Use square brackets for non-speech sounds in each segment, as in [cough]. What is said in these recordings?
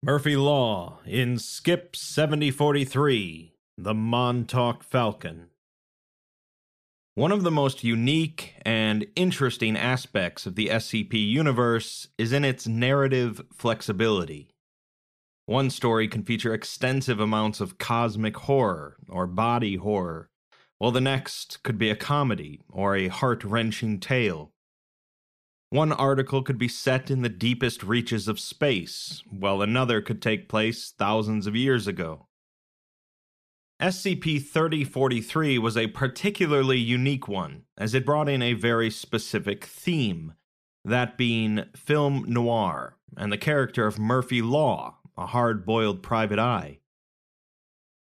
Murphy Law in Skip 7043 The Montauk Falcon. One of the most unique and interesting aspects of the SCP universe is in its narrative flexibility. One story can feature extensive amounts of cosmic horror or body horror, while the next could be a comedy or a heart wrenching tale. One article could be set in the deepest reaches of space, while another could take place thousands of years ago. SCP 3043 was a particularly unique one, as it brought in a very specific theme, that being film noir, and the character of Murphy Law, a hard boiled private eye.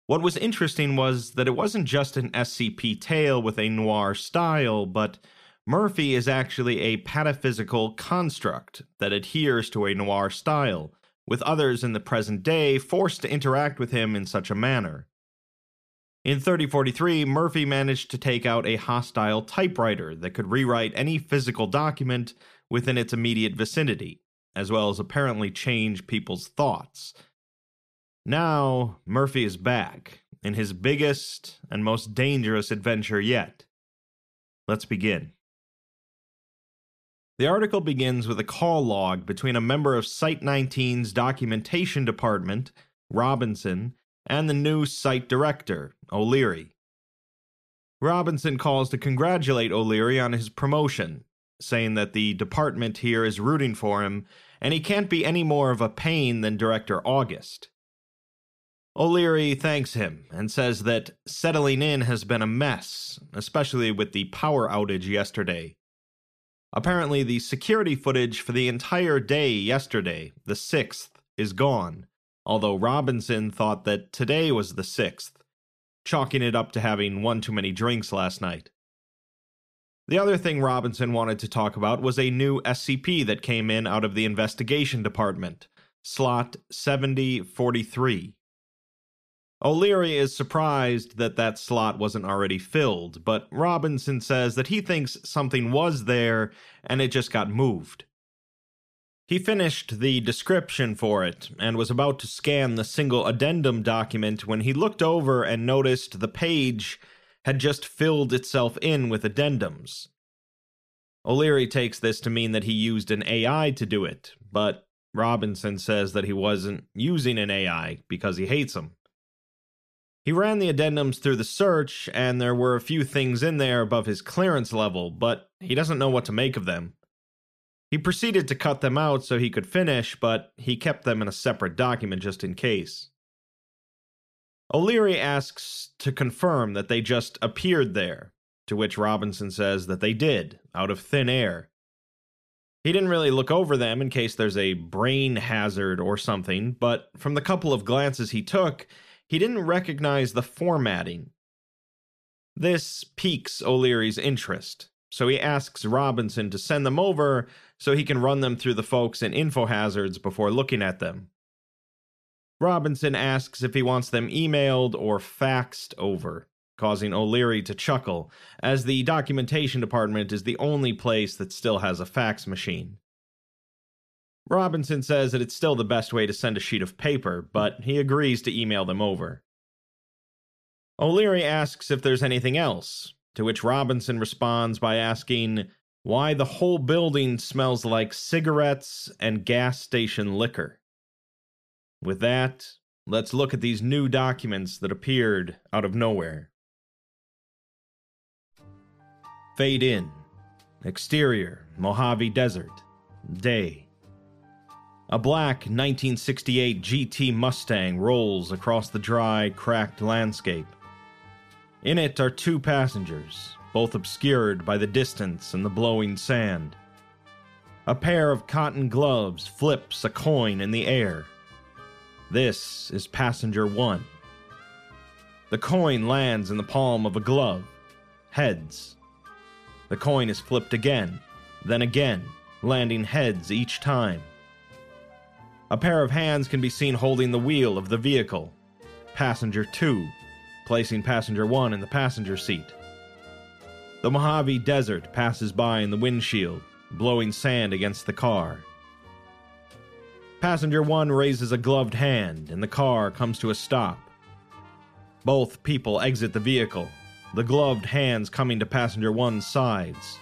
What was interesting was that it wasn't just an SCP tale with a noir style, but Murphy is actually a pataphysical construct that adheres to a noir style, with others in the present day forced to interact with him in such a manner. In 3043, Murphy managed to take out a hostile typewriter that could rewrite any physical document within its immediate vicinity, as well as apparently change people's thoughts. Now, Murphy is back in his biggest and most dangerous adventure yet. Let's begin. The article begins with a call log between a member of Site 19's documentation department, Robinson, and the new site director, O'Leary. Robinson calls to congratulate O'Leary on his promotion, saying that the department here is rooting for him and he can't be any more of a pain than Director August. O'Leary thanks him and says that settling in has been a mess, especially with the power outage yesterday. Apparently, the security footage for the entire day yesterday, the 6th, is gone, although Robinson thought that today was the 6th, chalking it up to having one too many drinks last night. The other thing Robinson wanted to talk about was a new SCP that came in out of the investigation department, slot 7043. O'Leary is surprised that that slot wasn't already filled, but Robinson says that he thinks something was there and it just got moved. He finished the description for it and was about to scan the single addendum document when he looked over and noticed the page had just filled itself in with addendums. O'Leary takes this to mean that he used an AI to do it, but Robinson says that he wasn't using an AI because he hates them. He ran the addendums through the search, and there were a few things in there above his clearance level, but he doesn't know what to make of them. He proceeded to cut them out so he could finish, but he kept them in a separate document just in case. O'Leary asks to confirm that they just appeared there, to which Robinson says that they did, out of thin air. He didn't really look over them in case there's a brain hazard or something, but from the couple of glances he took, he didn't recognize the formatting. This piques O'Leary's interest, so he asks Robinson to send them over so he can run them through the folks in info hazards before looking at them. Robinson asks if he wants them emailed or faxed over, causing O'Leary to chuckle, as the documentation department is the only place that still has a fax machine. Robinson says that it's still the best way to send a sheet of paper, but he agrees to email them over. O'Leary asks if there's anything else, to which Robinson responds by asking why the whole building smells like cigarettes and gas station liquor. With that, let's look at these new documents that appeared out of nowhere. Fade in. Exterior Mojave Desert. Day. A black 1968 GT Mustang rolls across the dry, cracked landscape. In it are two passengers, both obscured by the distance and the blowing sand. A pair of cotton gloves flips a coin in the air. This is passenger one. The coin lands in the palm of a glove. Heads. The coin is flipped again, then again, landing heads each time. A pair of hands can be seen holding the wheel of the vehicle. Passenger 2, placing passenger 1 in the passenger seat. The Mojave Desert passes by in the windshield, blowing sand against the car. Passenger 1 raises a gloved hand, and the car comes to a stop. Both people exit the vehicle, the gloved hands coming to Passenger 1's sides.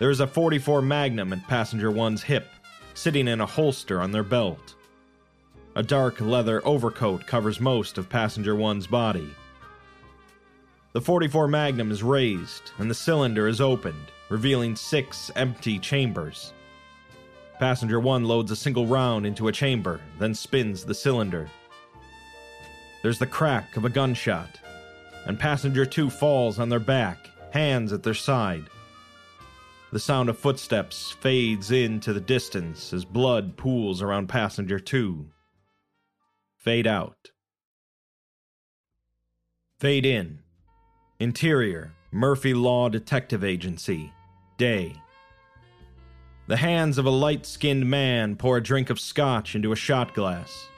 There is a 44 Magnum at Passenger 1's hip, sitting in a holster on their belt. A dark leather overcoat covers most of Passenger 1's body. The 44 Magnum is raised, and the cylinder is opened, revealing six empty chambers. Passenger 1 loads a single round into a chamber, then spins the cylinder. There's the crack of a gunshot, and Passenger 2 falls on their back, hands at their side. The sound of footsteps fades into the distance as blood pools around Passenger 2. Fade out. Fade in. Interior Murphy Law Detective Agency. Day. The hands of a light skinned man pour a drink of scotch into a shot glass.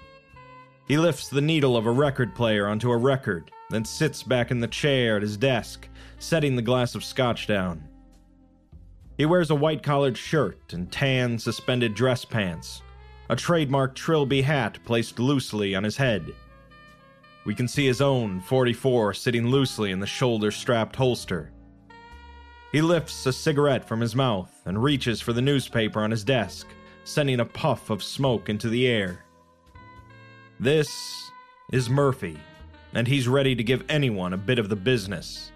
He lifts the needle of a record player onto a record, then sits back in the chair at his desk, setting the glass of scotch down. He wears a white collared shirt and tan suspended dress pants, a trademark Trilby hat placed loosely on his head. We can see his own 44 sitting loosely in the shoulder strapped holster. He lifts a cigarette from his mouth and reaches for the newspaper on his desk, sending a puff of smoke into the air. This is Murphy, and he's ready to give anyone a bit of the business.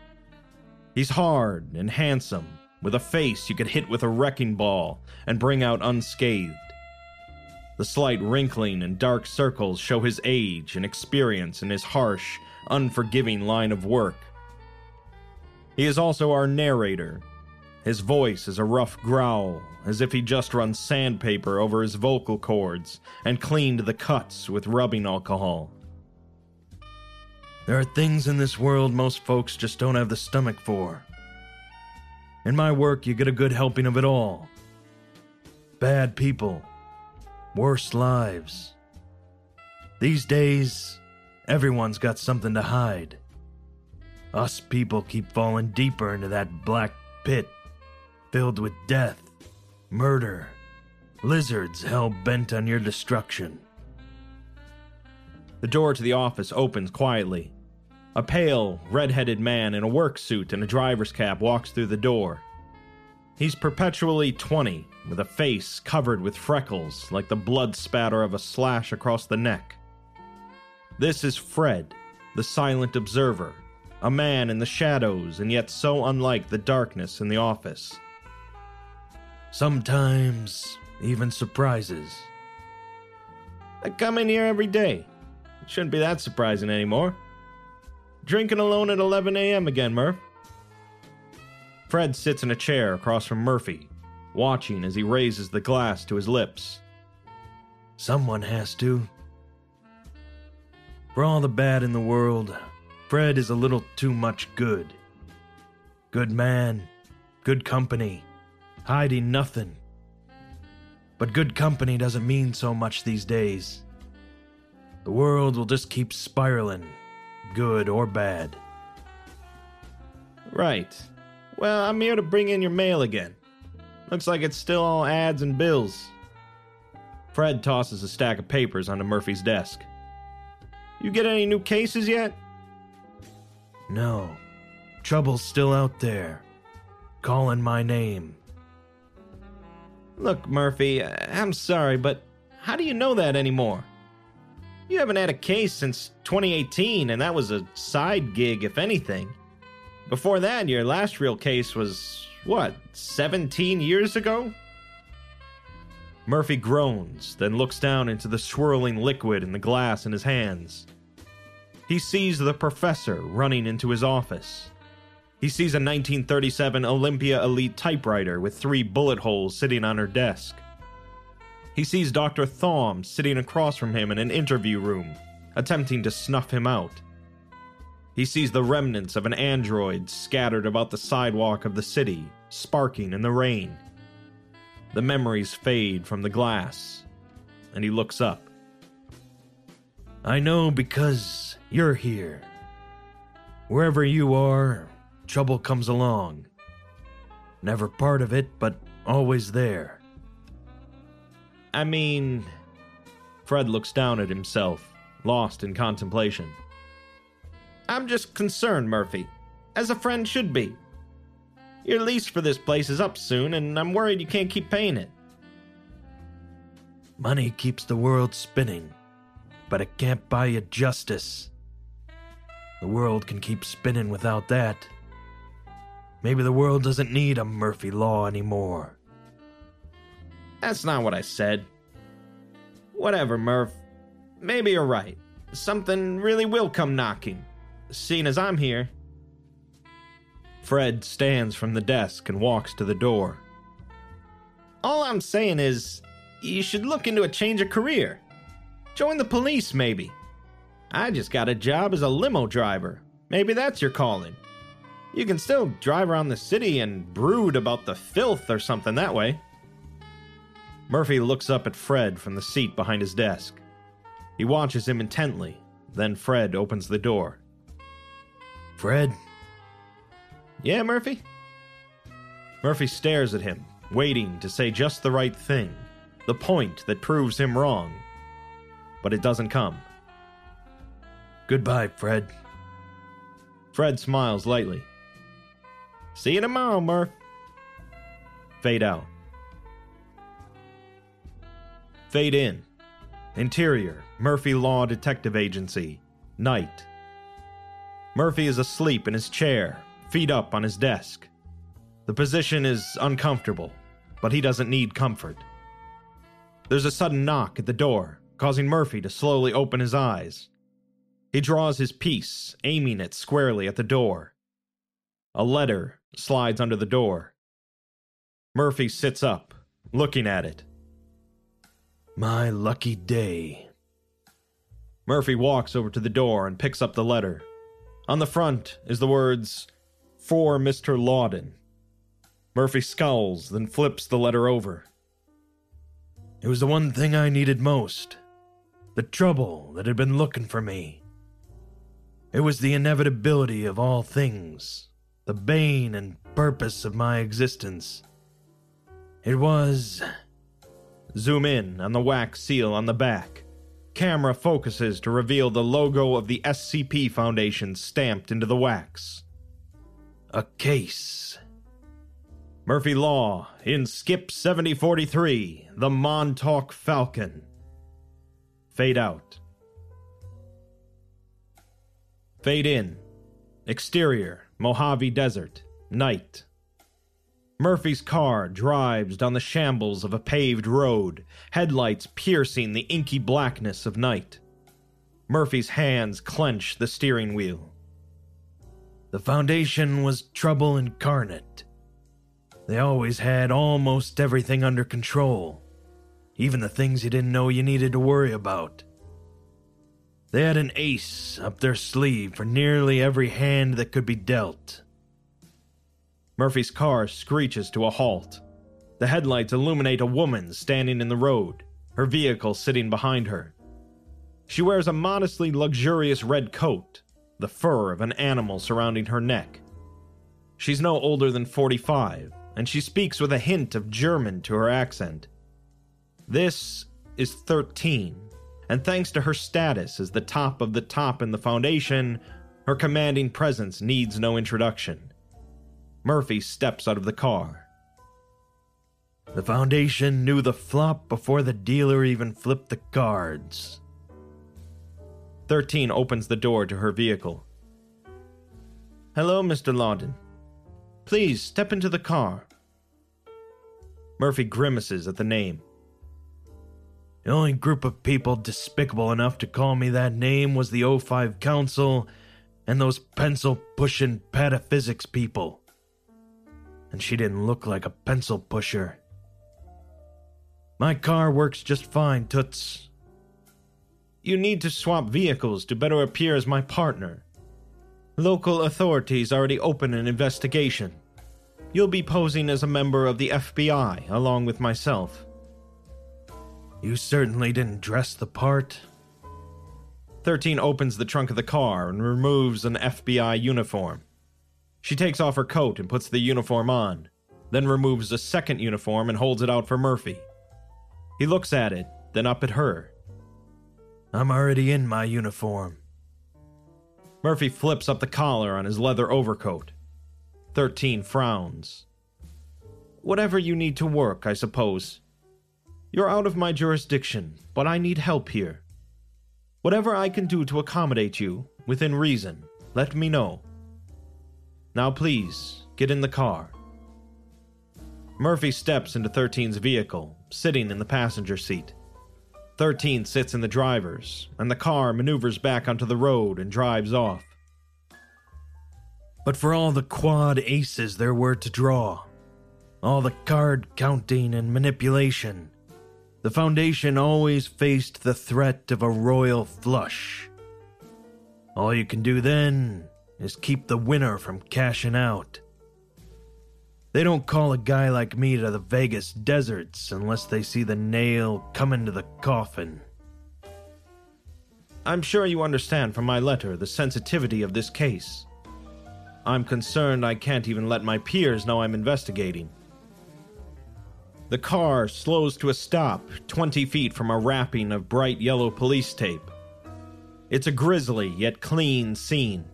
He's hard and handsome, with a face you could hit with a wrecking ball and bring out unscathed. The slight wrinkling and dark circles show his age and experience in his harsh, unforgiving line of work. He is also our narrator. His voice is a rough growl, as if he just run sandpaper over his vocal cords and cleaned the cuts with rubbing alcohol. There are things in this world most folks just don't have the stomach for. In my work, you get a good helping of it all. Bad people, worse lives. These days, everyone's got something to hide. Us people keep falling deeper into that black pit filled with death, murder, lizards hell bent on your destruction. The door to the office opens quietly. A pale, red headed man in a work suit and a driver's cap walks through the door. He's perpetually 20, with a face covered with freckles like the blood spatter of a slash across the neck. This is Fred, the silent observer, a man in the shadows and yet so unlike the darkness in the office. Sometimes, even surprises. I come in here every day. It shouldn't be that surprising anymore. Drinking alone at 11 a.m. again, Murph. Fred sits in a chair across from Murphy, watching as he raises the glass to his lips. Someone has to. For all the bad in the world, Fred is a little too much good. Good man, good company, hiding nothing. But good company doesn't mean so much these days. The world will just keep spiraling, good or bad. Right. Well, I'm here to bring in your mail again. Looks like it's still all ads and bills. Fred tosses a stack of papers onto Murphy's desk. You get any new cases yet? No. Trouble's still out there. Calling my name. Look, Murphy, I'm sorry, but how do you know that anymore? You haven't had a case since 2018, and that was a side gig, if anything. Before that, your last real case was, what, 17 years ago? Murphy groans, then looks down into the swirling liquid in the glass in his hands. He sees the professor running into his office. He sees a 1937 Olympia Elite typewriter with three bullet holes sitting on her desk. He sees Dr. Thom sitting across from him in an interview room, attempting to snuff him out. He sees the remnants of an android scattered about the sidewalk of the city, sparking in the rain. The memories fade from the glass, and he looks up. I know because you're here. Wherever you are, trouble comes along. Never part of it, but always there. I mean, Fred looks down at himself, lost in contemplation. I'm just concerned, Murphy, as a friend should be. Your lease for this place is up soon, and I'm worried you can't keep paying it. Money keeps the world spinning, but it can't buy you justice. The world can keep spinning without that. Maybe the world doesn't need a Murphy Law anymore. That's not what I said. Whatever, Murph. Maybe you're right. Something really will come knocking, seeing as I'm here. Fred stands from the desk and walks to the door. All I'm saying is, you should look into a change of career. Join the police, maybe. I just got a job as a limo driver. Maybe that's your calling. You can still drive around the city and brood about the filth or something that way. Murphy looks up at Fred from the seat behind his desk. He watches him intently, then Fred opens the door. Fred? Yeah, Murphy? Murphy stares at him, waiting to say just the right thing, the point that proves him wrong. But it doesn't come. Goodbye, Fred. Fred smiles lightly. See you tomorrow, Murph. Fade out. Fade in. Interior, Murphy Law Detective Agency. Night. Murphy is asleep in his chair, feet up on his desk. The position is uncomfortable, but he doesn't need comfort. There's a sudden knock at the door, causing Murphy to slowly open his eyes. He draws his piece, aiming it squarely at the door. A letter slides under the door. Murphy sits up, looking at it. My lucky day. Murphy walks over to the door and picks up the letter. On the front is the words, For Mr. Lawden. Murphy scowls, then flips the letter over. It was the one thing I needed most. The trouble that had been looking for me. It was the inevitability of all things, the bane and purpose of my existence. It was. Zoom in on the wax seal on the back. Camera focuses to reveal the logo of the SCP Foundation stamped into the wax. A case. Murphy Law in Skip 7043, the Montauk Falcon. Fade out. Fade in. Exterior, Mojave Desert. Night. Murphy's car drives down the shambles of a paved road, headlights piercing the inky blackness of night. Murphy's hands clench the steering wheel. The Foundation was trouble incarnate. They always had almost everything under control, even the things you didn't know you needed to worry about. They had an ace up their sleeve for nearly every hand that could be dealt. Murphy's car screeches to a halt. The headlights illuminate a woman standing in the road, her vehicle sitting behind her. She wears a modestly luxurious red coat, the fur of an animal surrounding her neck. She's no older than 45, and she speaks with a hint of German to her accent. This is 13, and thanks to her status as the top of the top in the Foundation, her commanding presence needs no introduction. Murphy steps out of the car. The Foundation knew the flop before the dealer even flipped the cards. 13 opens the door to her vehicle. Hello, Mr. Lawden. Please step into the car. Murphy grimaces at the name. The only group of people despicable enough to call me that name was the O5 Council and those pencil pushing pataphysics people. And she didn't look like a pencil pusher. My car works just fine, Toots. You need to swap vehicles to better appear as my partner. Local authorities already open an investigation. You'll be posing as a member of the FBI along with myself. You certainly didn't dress the part. 13 opens the trunk of the car and removes an FBI uniform. She takes off her coat and puts the uniform on, then removes a second uniform and holds it out for Murphy. He looks at it, then up at her. I'm already in my uniform. Murphy flips up the collar on his leather overcoat. 13 frowns. Whatever you need to work, I suppose. You're out of my jurisdiction, but I need help here. Whatever I can do to accommodate you, within reason, let me know. Now, please, get in the car. Murphy steps into 13's vehicle, sitting in the passenger seat. 13 sits in the driver's, and the car maneuvers back onto the road and drives off. But for all the quad aces there were to draw, all the card counting and manipulation, the Foundation always faced the threat of a royal flush. All you can do then is keep the winner from cashing out. They don't call a guy like me to the Vegas deserts unless they see the nail coming to the coffin. I'm sure you understand from my letter the sensitivity of this case. I'm concerned I can't even let my peers know I'm investigating. The car slows to a stop 20 feet from a wrapping of bright yellow police tape. It's a grisly yet clean scene.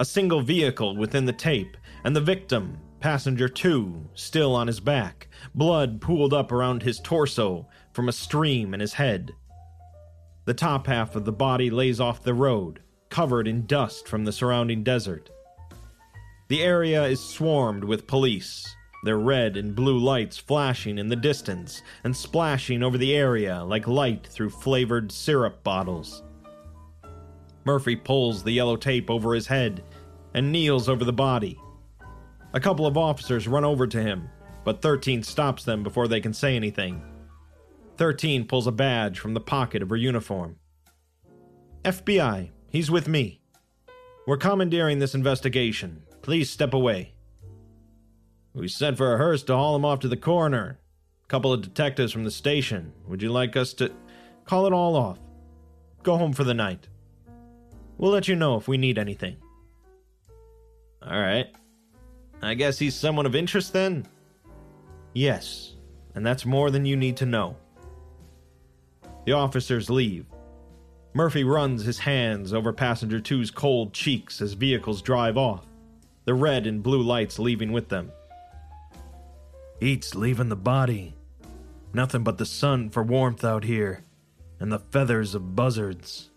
A single vehicle within the tape, and the victim, Passenger 2, still on his back, blood pooled up around his torso from a stream in his head. The top half of the body lays off the road, covered in dust from the surrounding desert. The area is swarmed with police, their red and blue lights flashing in the distance and splashing over the area like light through flavored syrup bottles. Murphy pulls the yellow tape over his head and kneels over the body. A couple of officers run over to him, but 13 stops them before they can say anything. 13 pulls a badge from the pocket of her uniform. FBI, he's with me. We're commandeering this investigation. Please step away. We sent for a hearse to haul him off to the coroner. A couple of detectives from the station. Would you like us to call it all off? Go home for the night. We'll let you know if we need anything. All right. I guess he's someone of interest then? Yes, and that's more than you need to know. The officers leave. Murphy runs his hands over passenger two's cold cheeks as vehicles drive off, the red and blue lights leaving with them. Heat's leaving the body. Nothing but the sun for warmth out here, and the feathers of buzzards.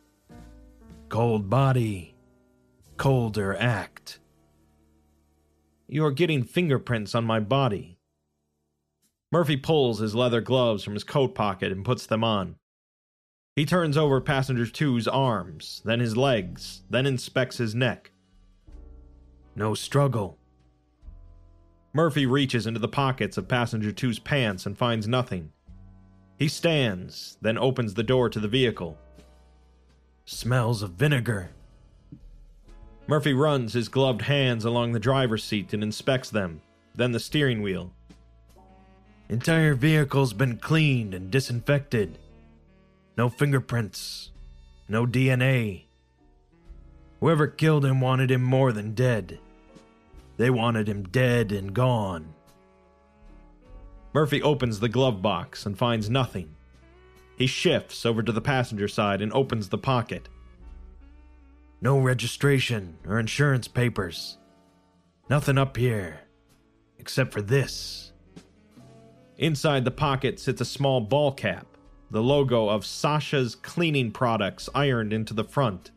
Cold body, colder act. You're getting fingerprints on my body. Murphy pulls his leather gloves from his coat pocket and puts them on. He turns over passenger two's arms, then his legs, then inspects his neck. No struggle. Murphy reaches into the pockets of passenger two's pants and finds nothing. He stands, then opens the door to the vehicle. Smells of vinegar. Murphy runs his gloved hands along the driver's seat and inspects them, then the steering wheel. Entire vehicle's been cleaned and disinfected. No fingerprints. No DNA. Whoever killed him wanted him more than dead. They wanted him dead and gone. Murphy opens the glove box and finds nothing. He shifts over to the passenger side and opens the pocket. No registration or insurance papers. Nothing up here. Except for this. Inside the pocket sits a small ball cap, the logo of Sasha's cleaning products ironed into the front.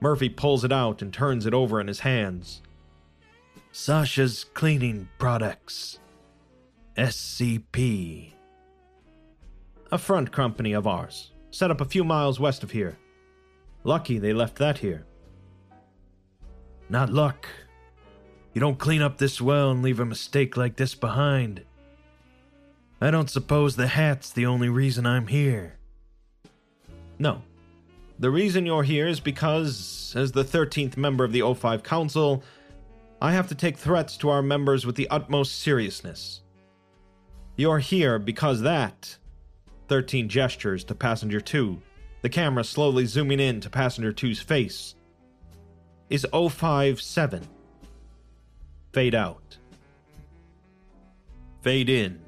Murphy pulls it out and turns it over in his hands. Sasha's Cleaning Products. SCP. A front company of ours, set up a few miles west of here. Lucky they left that here. Not luck. You don't clean up this well and leave a mistake like this behind. I don't suppose the hat's the only reason I'm here. No. The reason you're here is because, as the 13th member of the O5 Council, I have to take threats to our members with the utmost seriousness. You're here because that. 13 gestures to passenger 2, the camera slowly zooming in to passenger 2's face, is 057. Fade out. Fade in.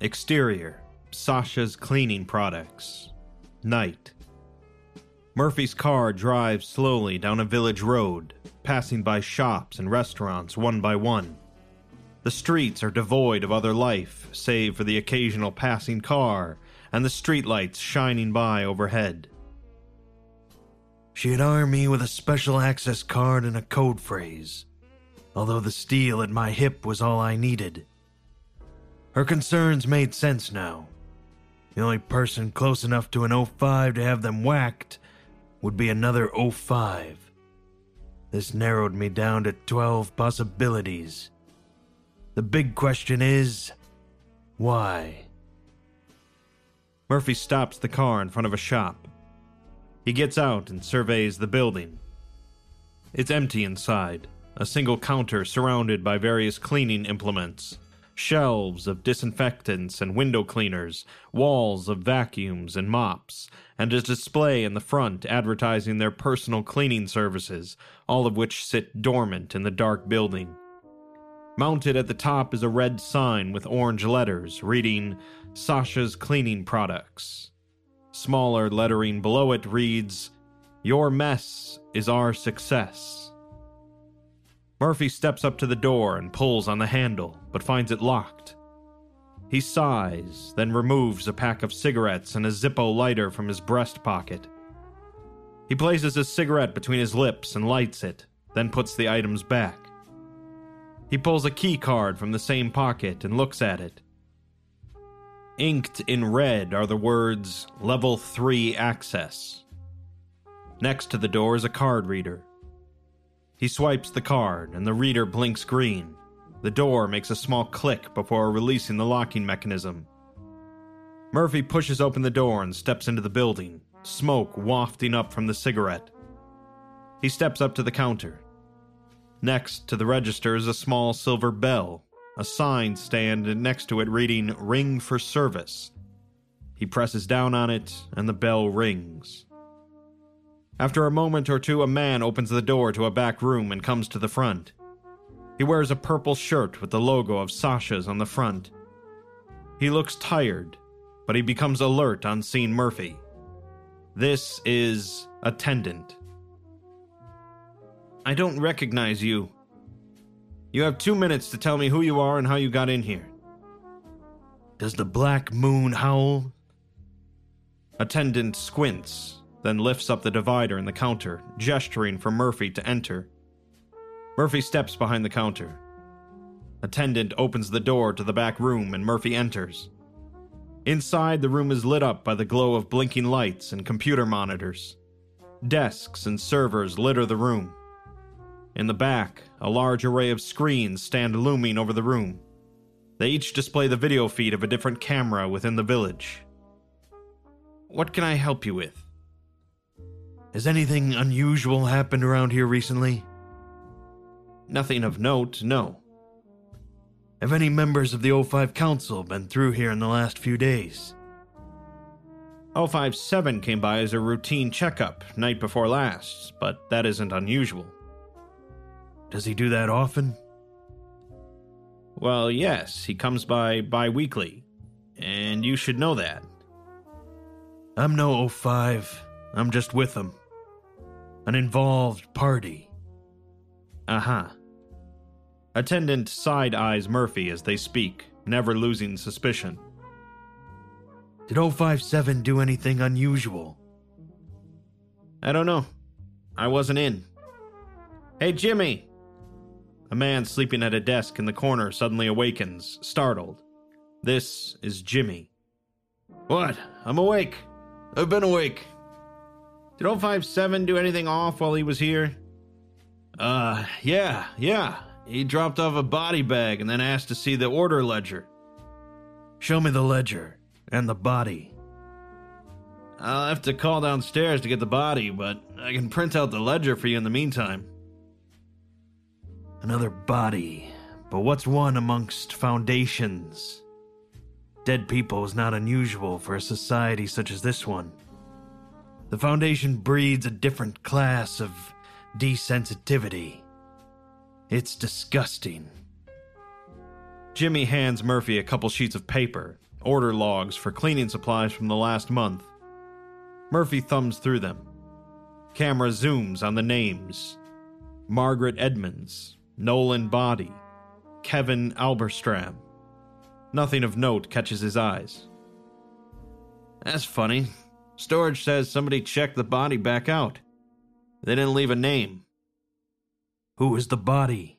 Exterior Sasha's cleaning products. Night. Murphy's car drives slowly down a village road, passing by shops and restaurants one by one. The streets are devoid of other life, save for the occasional passing car and the streetlights shining by overhead. She had armed me with a special access card and a code phrase, although the steel at my hip was all I needed. Her concerns made sense now. The only person close enough to an 05 to have them whacked would be another 05. This narrowed me down to 12 possibilities. The big question is why? Murphy stops the car in front of a shop. He gets out and surveys the building. It's empty inside, a single counter surrounded by various cleaning implements, shelves of disinfectants and window cleaners, walls of vacuums and mops, and a display in the front advertising their personal cleaning services, all of which sit dormant in the dark building. Mounted at the top is a red sign with orange letters reading Sasha's Cleaning Products. Smaller lettering below it reads, Your mess is our success. Murphy steps up to the door and pulls on the handle, but finds it locked. He sighs, then removes a pack of cigarettes and a Zippo lighter from his breast pocket. He places his cigarette between his lips and lights it, then puts the items back. He pulls a key card from the same pocket and looks at it. Inked in red are the words Level 3 Access. Next to the door is a card reader. He swipes the card and the reader blinks green. The door makes a small click before releasing the locking mechanism. Murphy pushes open the door and steps into the building, smoke wafting up from the cigarette. He steps up to the counter. Next to the register is a small silver bell, a sign stand next to it reading Ring for Service. He presses down on it, and the bell rings. After a moment or two, a man opens the door to a back room and comes to the front. He wears a purple shirt with the logo of Sasha's on the front. He looks tired, but he becomes alert on seeing Murphy. This is Attendant. I don't recognize you. You have two minutes to tell me who you are and how you got in here. Does the black moon howl? Attendant squints, then lifts up the divider in the counter, gesturing for Murphy to enter. Murphy steps behind the counter. Attendant opens the door to the back room and Murphy enters. Inside, the room is lit up by the glow of blinking lights and computer monitors. Desks and servers litter the room. In the back, a large array of screens stand looming over the room. They each display the video feed of a different camera within the village. What can I help you with? Has anything unusual happened around here recently? Nothing of note, no. Have any members of the O5 Council been through here in the last few days? O57 came by as a routine checkup night before last, but that isn't unusual. Does he do that often? Well, yes, he comes by bi weekly, and you should know that. I'm no 05. I'm just with him. An involved party. Uh huh. Attendant side eyes Murphy as they speak, never losing suspicion. Did 057 do anything unusual? I don't know. I wasn't in. Hey, Jimmy! A man sleeping at a desk in the corner suddenly awakens, startled. This is Jimmy. What? I'm awake. I've been awake. Did 057 do anything off while he was here? Uh, yeah, yeah. He dropped off a body bag and then asked to see the order ledger. Show me the ledger and the body. I'll have to call downstairs to get the body, but I can print out the ledger for you in the meantime. Another body. But what's one amongst foundations? Dead people is not unusual for a society such as this one. The Foundation breeds a different class of desensitivity. It's disgusting. Jimmy hands Murphy a couple sheets of paper, order logs for cleaning supplies from the last month. Murphy thumbs through them. Camera zooms on the names Margaret Edmonds, Nolan Body, Kevin Alberstram. Nothing of note catches his eyes. That's funny. Storage says somebody checked the body back out. They didn't leave a name. Who is the body?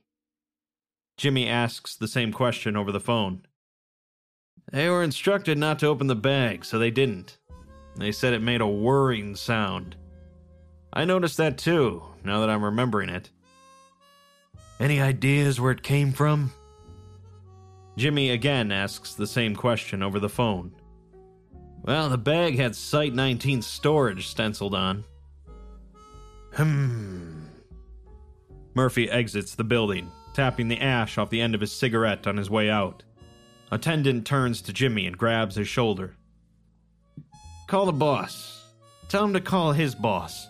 Jimmy asks the same question over the phone. They were instructed not to open the bag, so they didn't. They said it made a whirring sound. I noticed that too, now that I'm remembering it. Any ideas where it came from? Jimmy again asks the same question over the phone. Well, the bag had Site 19 storage stenciled on. Hmm. Murphy exits the building, tapping the ash off the end of his cigarette on his way out. Attendant turns to Jimmy and grabs his shoulder. Call the boss. Tell him to call his boss.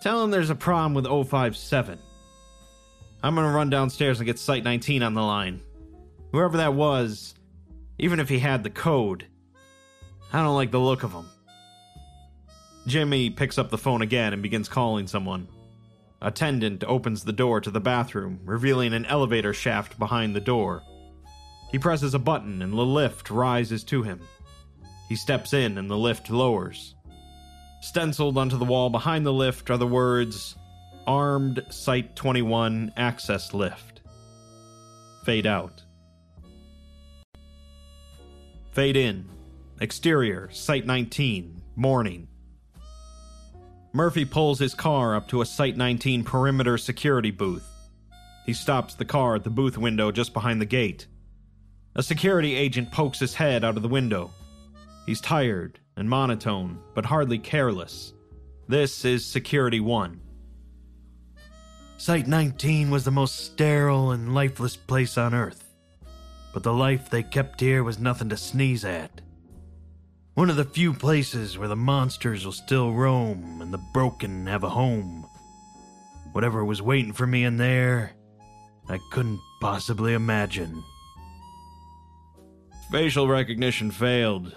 Tell him there's a problem with 057. I'm gonna run downstairs and get Site 19 on the line. Whoever that was, even if he had the code, I don't like the look of him. Jimmy picks up the phone again and begins calling someone. Attendant opens the door to the bathroom, revealing an elevator shaft behind the door. He presses a button and the lift rises to him. He steps in and the lift lowers. Stenciled onto the wall behind the lift are the words Armed Site 21 Access Lift. Fade out. Fade in. Exterior, Site 19, morning. Murphy pulls his car up to a Site 19 perimeter security booth. He stops the car at the booth window just behind the gate. A security agent pokes his head out of the window. He's tired and monotone, but hardly careless. This is Security 1. Site 19 was the most sterile and lifeless place on Earth. But the life they kept here was nothing to sneeze at. One of the few places where the monsters will still roam and the broken have a home. Whatever was waiting for me in there, I couldn't possibly imagine. Facial recognition failed.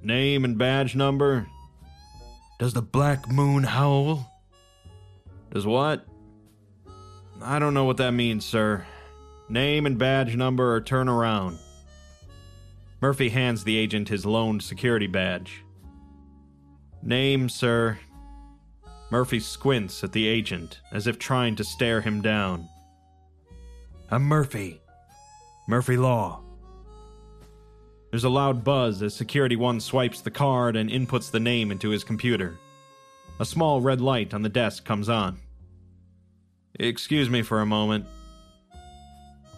Name and badge number? Does the Black Moon howl? Does what? I don't know what that means, sir. Name and badge number or turn around. Murphy hands the agent his loaned security badge. Name, sir. Murphy squints at the agent as if trying to stare him down. I'm Murphy. Murphy Law. There's a loud buzz as Security 1 swipes the card and inputs the name into his computer. A small red light on the desk comes on. Excuse me for a moment.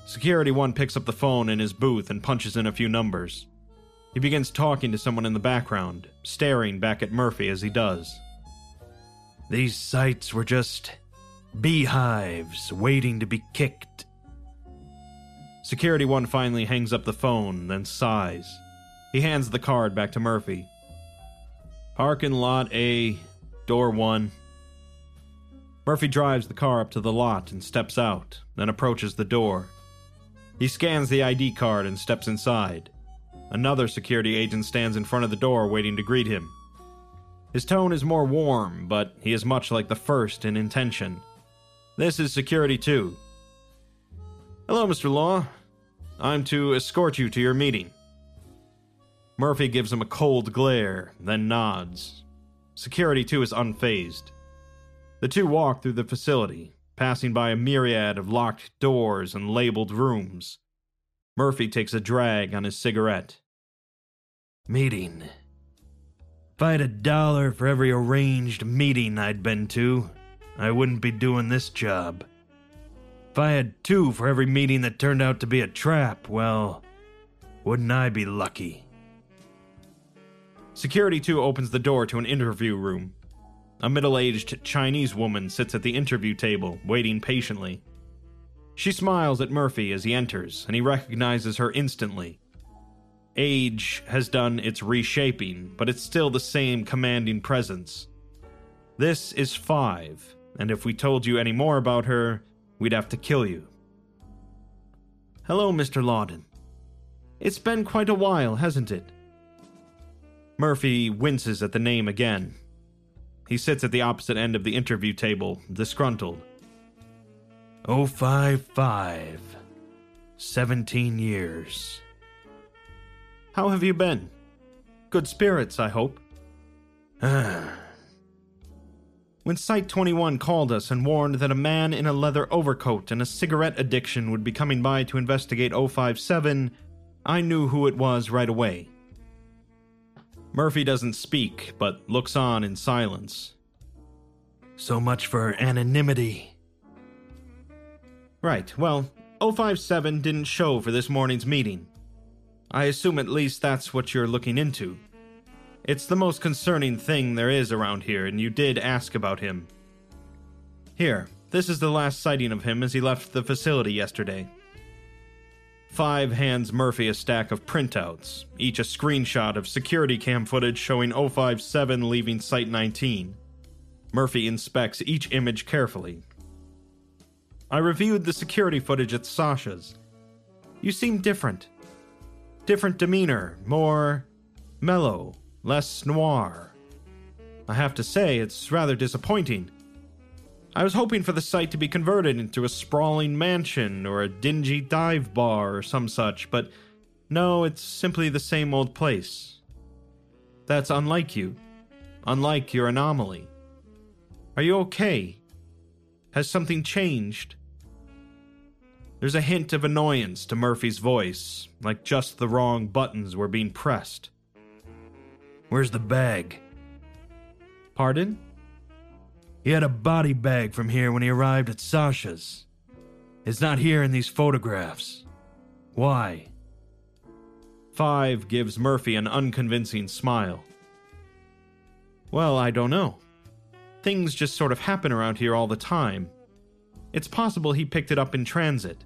Security 1 picks up the phone in his booth and punches in a few numbers. He begins talking to someone in the background, staring back at Murphy as he does. These sites were just beehives waiting to be kicked. Security 1 finally hangs up the phone, then sighs. He hands the card back to Murphy. Parking lot A, door 1. Murphy drives the car up to the lot and steps out, then approaches the door. He scans the ID card and steps inside. Another security agent stands in front of the door waiting to greet him. His tone is more warm, but he is much like the first in intention. This is Security 2. Hello, Mr. Law. I'm to escort you to your meeting. Murphy gives him a cold glare, then nods. Security 2 is unfazed. The two walk through the facility, passing by a myriad of locked doors and labeled rooms. Murphy takes a drag on his cigarette. Meeting. If I had a dollar for every arranged meeting I'd been to, I wouldn't be doing this job. If I had two for every meeting that turned out to be a trap, well, wouldn't I be lucky? Security 2 opens the door to an interview room. A middle aged Chinese woman sits at the interview table, waiting patiently. She smiles at Murphy as he enters, and he recognizes her instantly. Age has done its reshaping, but it's still the same commanding presence. This is Five, and if we told you any more about her, we'd have to kill you. Hello, Mr. Lawden. It's been quite a while, hasn't it? Murphy winces at the name again. He sits at the opposite end of the interview table, disgruntled. 055. 17 years. How have you been? Good spirits, I hope. [sighs] when Site 21 called us and warned that a man in a leather overcoat and a cigarette addiction would be coming by to investigate 057, I knew who it was right away. Murphy doesn't speak, but looks on in silence. So much for anonymity. Right, well, 057 didn't show for this morning's meeting. I assume at least that's what you're looking into. It's the most concerning thing there is around here, and you did ask about him. Here, this is the last sighting of him as he left the facility yesterday. Five hands Murphy a stack of printouts, each a screenshot of security cam footage showing 057 leaving Site 19. Murphy inspects each image carefully. I reviewed the security footage at Sasha's. You seem different. Different demeanor, more mellow, less noir. I have to say, it's rather disappointing. I was hoping for the site to be converted into a sprawling mansion or a dingy dive bar or some such, but no, it's simply the same old place. That's unlike you, unlike your anomaly. Are you okay? Has something changed? There's a hint of annoyance to Murphy's voice, like just the wrong buttons were being pressed. Where's the bag? Pardon? He had a body bag from here when he arrived at Sasha's. It's not here in these photographs. Why? Five gives Murphy an unconvincing smile. Well, I don't know. Things just sort of happen around here all the time. It's possible he picked it up in transit.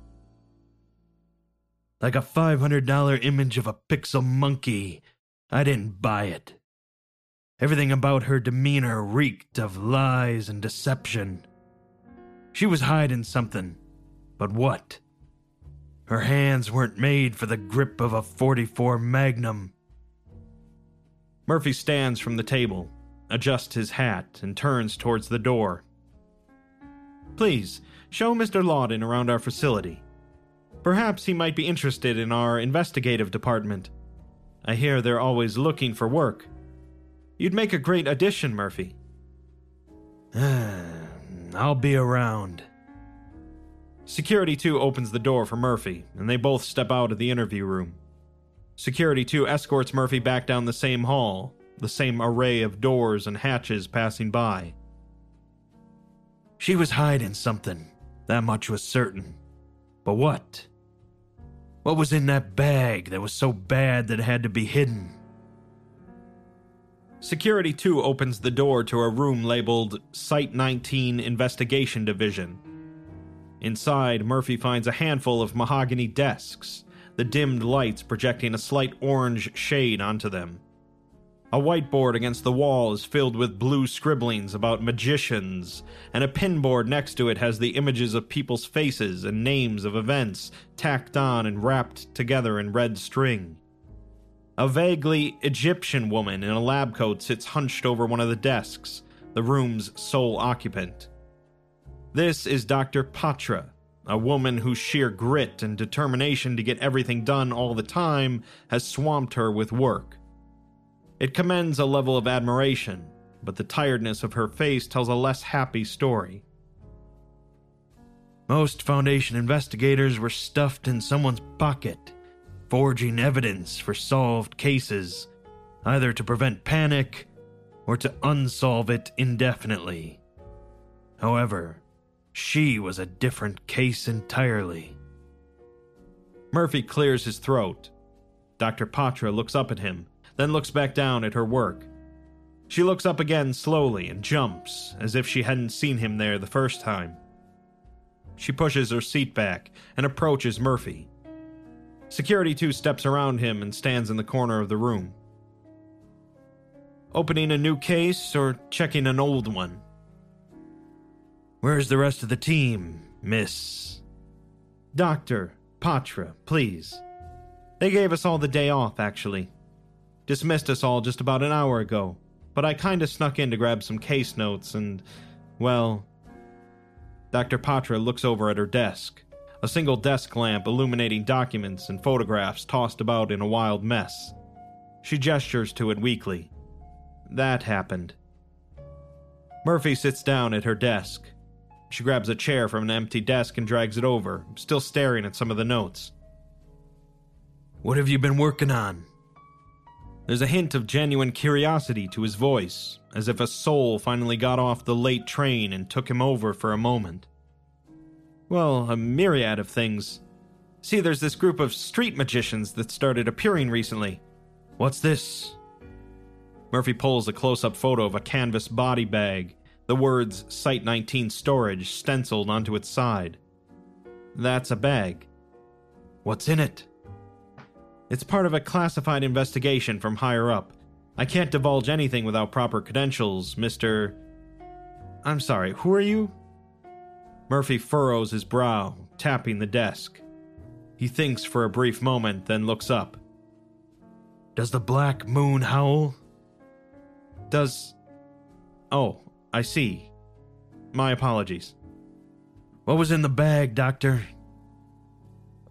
Like a $500 image of a pixel monkey. I didn't buy it. Everything about her demeanor reeked of lies and deception. She was hiding something, but what? Her hands weren't made for the grip of a 44 Magnum. Murphy stands from the table, adjusts his hat, and turns towards the door. Please, show Mr. Lawton around our facility. Perhaps he might be interested in our investigative department. I hear they're always looking for work. You'd make a great addition, Murphy. [sighs] I'll be around. Security 2 opens the door for Murphy, and they both step out of the interview room. Security 2 escorts Murphy back down the same hall, the same array of doors and hatches passing by. She was hiding something, that much was certain. But what? What was in that bag that was so bad that it had to be hidden? Security 2 opens the door to a room labeled Site 19 Investigation Division. Inside, Murphy finds a handful of mahogany desks, the dimmed lights projecting a slight orange shade onto them. A whiteboard against the wall is filled with blue scribblings about magicians, and a pinboard next to it has the images of people's faces and names of events tacked on and wrapped together in red string. A vaguely Egyptian woman in a lab coat sits hunched over one of the desks, the room's sole occupant. This is Dr. Patra, a woman whose sheer grit and determination to get everything done all the time has swamped her with work. It commends a level of admiration, but the tiredness of her face tells a less happy story. Most Foundation investigators were stuffed in someone's pocket forging evidence for solved cases, either to prevent panic or to unsolve it indefinitely. However, she was a different case entirely. Murphy clears his throat. Dr. Patra looks up at him, then looks back down at her work. She looks up again slowly and jumps, as if she hadn't seen him there the first time. She pushes her seat back and approaches Murphy. Security 2 steps around him and stands in the corner of the room. Opening a new case or checking an old one? Where's the rest of the team, Miss? Doctor, Patra, please. They gave us all the day off, actually. Dismissed us all just about an hour ago. but I kinda snuck in to grab some case notes and, well. Dr. Patra looks over at her desk, a single desk lamp illuminating documents and photographs tossed about in a wild mess. She gestures to it weakly. That happened. Murphy sits down at her desk. She grabs a chair from an empty desk and drags it over, still staring at some of the notes. What have you been working on? There's a hint of genuine curiosity to his voice, as if a soul finally got off the late train and took him over for a moment. Well, a myriad of things. See, there's this group of street magicians that started appearing recently. What's this? Murphy pulls a close up photo of a canvas body bag, the words Site 19 Storage stenciled onto its side. That's a bag. What's in it? It's part of a classified investigation from higher up. I can't divulge anything without proper credentials, Mr. I'm sorry, who are you? Murphy furrows his brow, tapping the desk. He thinks for a brief moment, then looks up. Does the black moon howl? Does. Oh, I see. My apologies. What was in the bag, Doctor?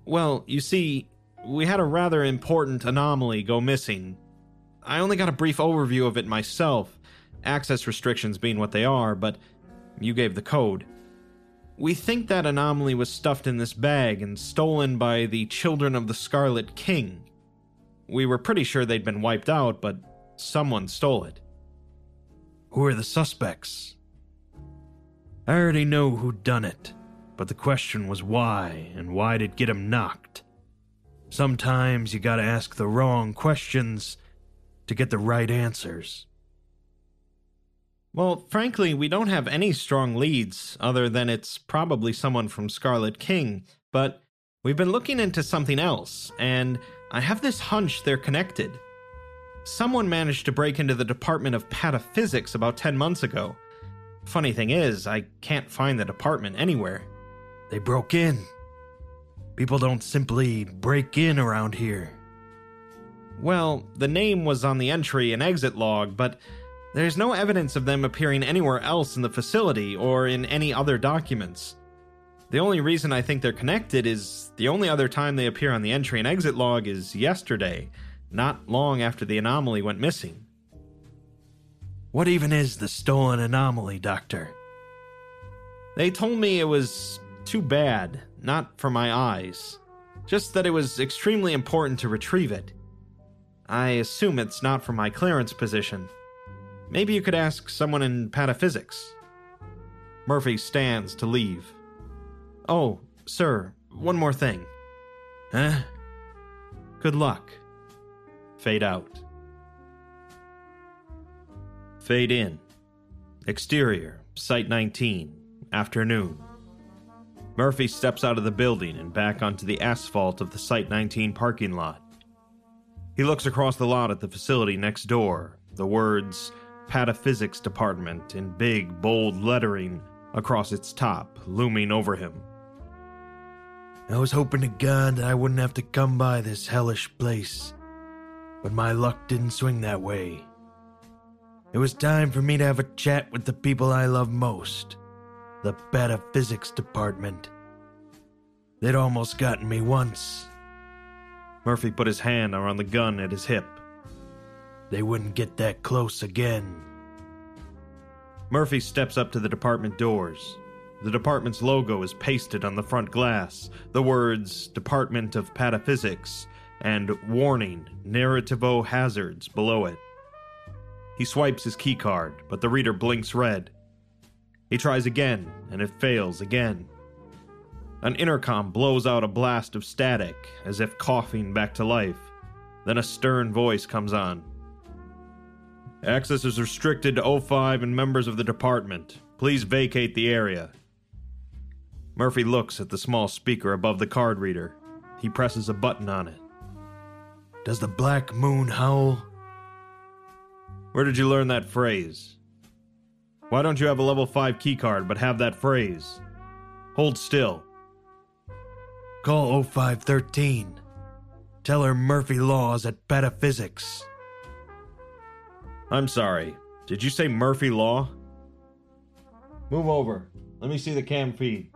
Well, you see, we had a rather important anomaly go missing. I only got a brief overview of it myself, access restrictions being what they are, but you gave the code. We think that anomaly was stuffed in this bag and stolen by the Children of the Scarlet King. We were pretty sure they'd been wiped out, but someone stole it. Who are the suspects? I already know who done it, but the question was why, and why did get him knocked. Sometimes you gotta ask the wrong questions to get the right answers. Well, frankly, we don't have any strong leads other than it's probably someone from Scarlet King, but we've been looking into something else, and I have this hunch they're connected. Someone managed to break into the Department of Pataphysics about 10 months ago. Funny thing is, I can't find the department anywhere. They broke in. People don't simply break in around here. Well, the name was on the entry and exit log, but there's no evidence of them appearing anywhere else in the facility or in any other documents. The only reason I think they're connected is the only other time they appear on the entry and exit log is yesterday, not long after the anomaly went missing. What even is the stolen anomaly, Doctor? They told me it was too bad, not for my eyes, just that it was extremely important to retrieve it. I assume it's not for my clearance position. Maybe you could ask someone in pataphysics. Murphy stands to leave. Oh, sir, one more thing. Huh? Good luck. Fade out. Fade in. Exterior, Site 19, afternoon. Murphy steps out of the building and back onto the asphalt of the Site 19 parking lot. He looks across the lot at the facility next door, the words Pataphysics Department in big, bold lettering across its top, looming over him. I was hoping to God that I wouldn't have to come by this hellish place, but my luck didn't swing that way. It was time for me to have a chat with the people I love most the Pataphysics Department. They'd almost gotten me once. Murphy put his hand around the gun at his hip. They wouldn't get that close again. Murphy steps up to the department doors. The department's logo is pasted on the front glass, the words Department of Pataphysics and Warning Narrativo Hazards below it. He swipes his keycard, but the reader blinks red. He tries again, and it fails again. An intercom blows out a blast of static, as if coughing back to life. Then a stern voice comes on. Access is restricted to O5 and members of the department. Please vacate the area. Murphy looks at the small speaker above the card reader. He presses a button on it. Does the black moon howl? Where did you learn that phrase? Why don't you have a level 5 keycard but have that phrase? Hold still. Call 0513. Tell her Murphy Laws at Pataphysics. I'm sorry. Did you say Murphy Law? Move over. Let me see the cam feed.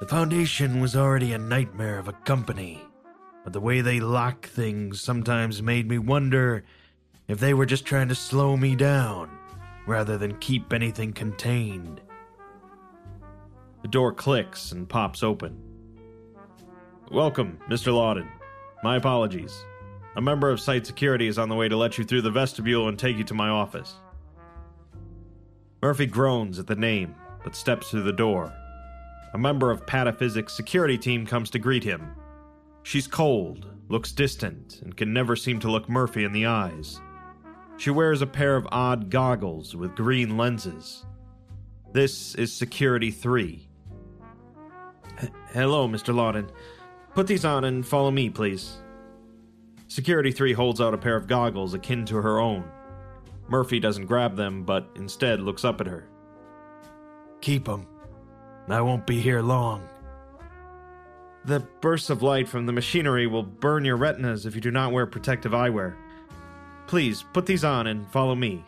The Foundation was already a nightmare of a company, but the way they lock things sometimes made me wonder if they were just trying to slow me down rather than keep anything contained. The door clicks and pops open. Welcome, Mr. Lawton. My apologies. A member of site security is on the way to let you through the vestibule and take you to my office. Murphy groans at the name, but steps through the door. A member of Pataphysics' security team comes to greet him. She's cold, looks distant, and can never seem to look Murphy in the eyes. She wears a pair of odd goggles with green lenses. This is Security 3. H- Hello, Mr. Lawton. Put these on and follow me, please. Security 3 holds out a pair of goggles akin to her own. Murphy doesn't grab them, but instead looks up at her. Keep them. I won't be here long. The bursts of light from the machinery will burn your retinas if you do not wear protective eyewear. Please, put these on and follow me.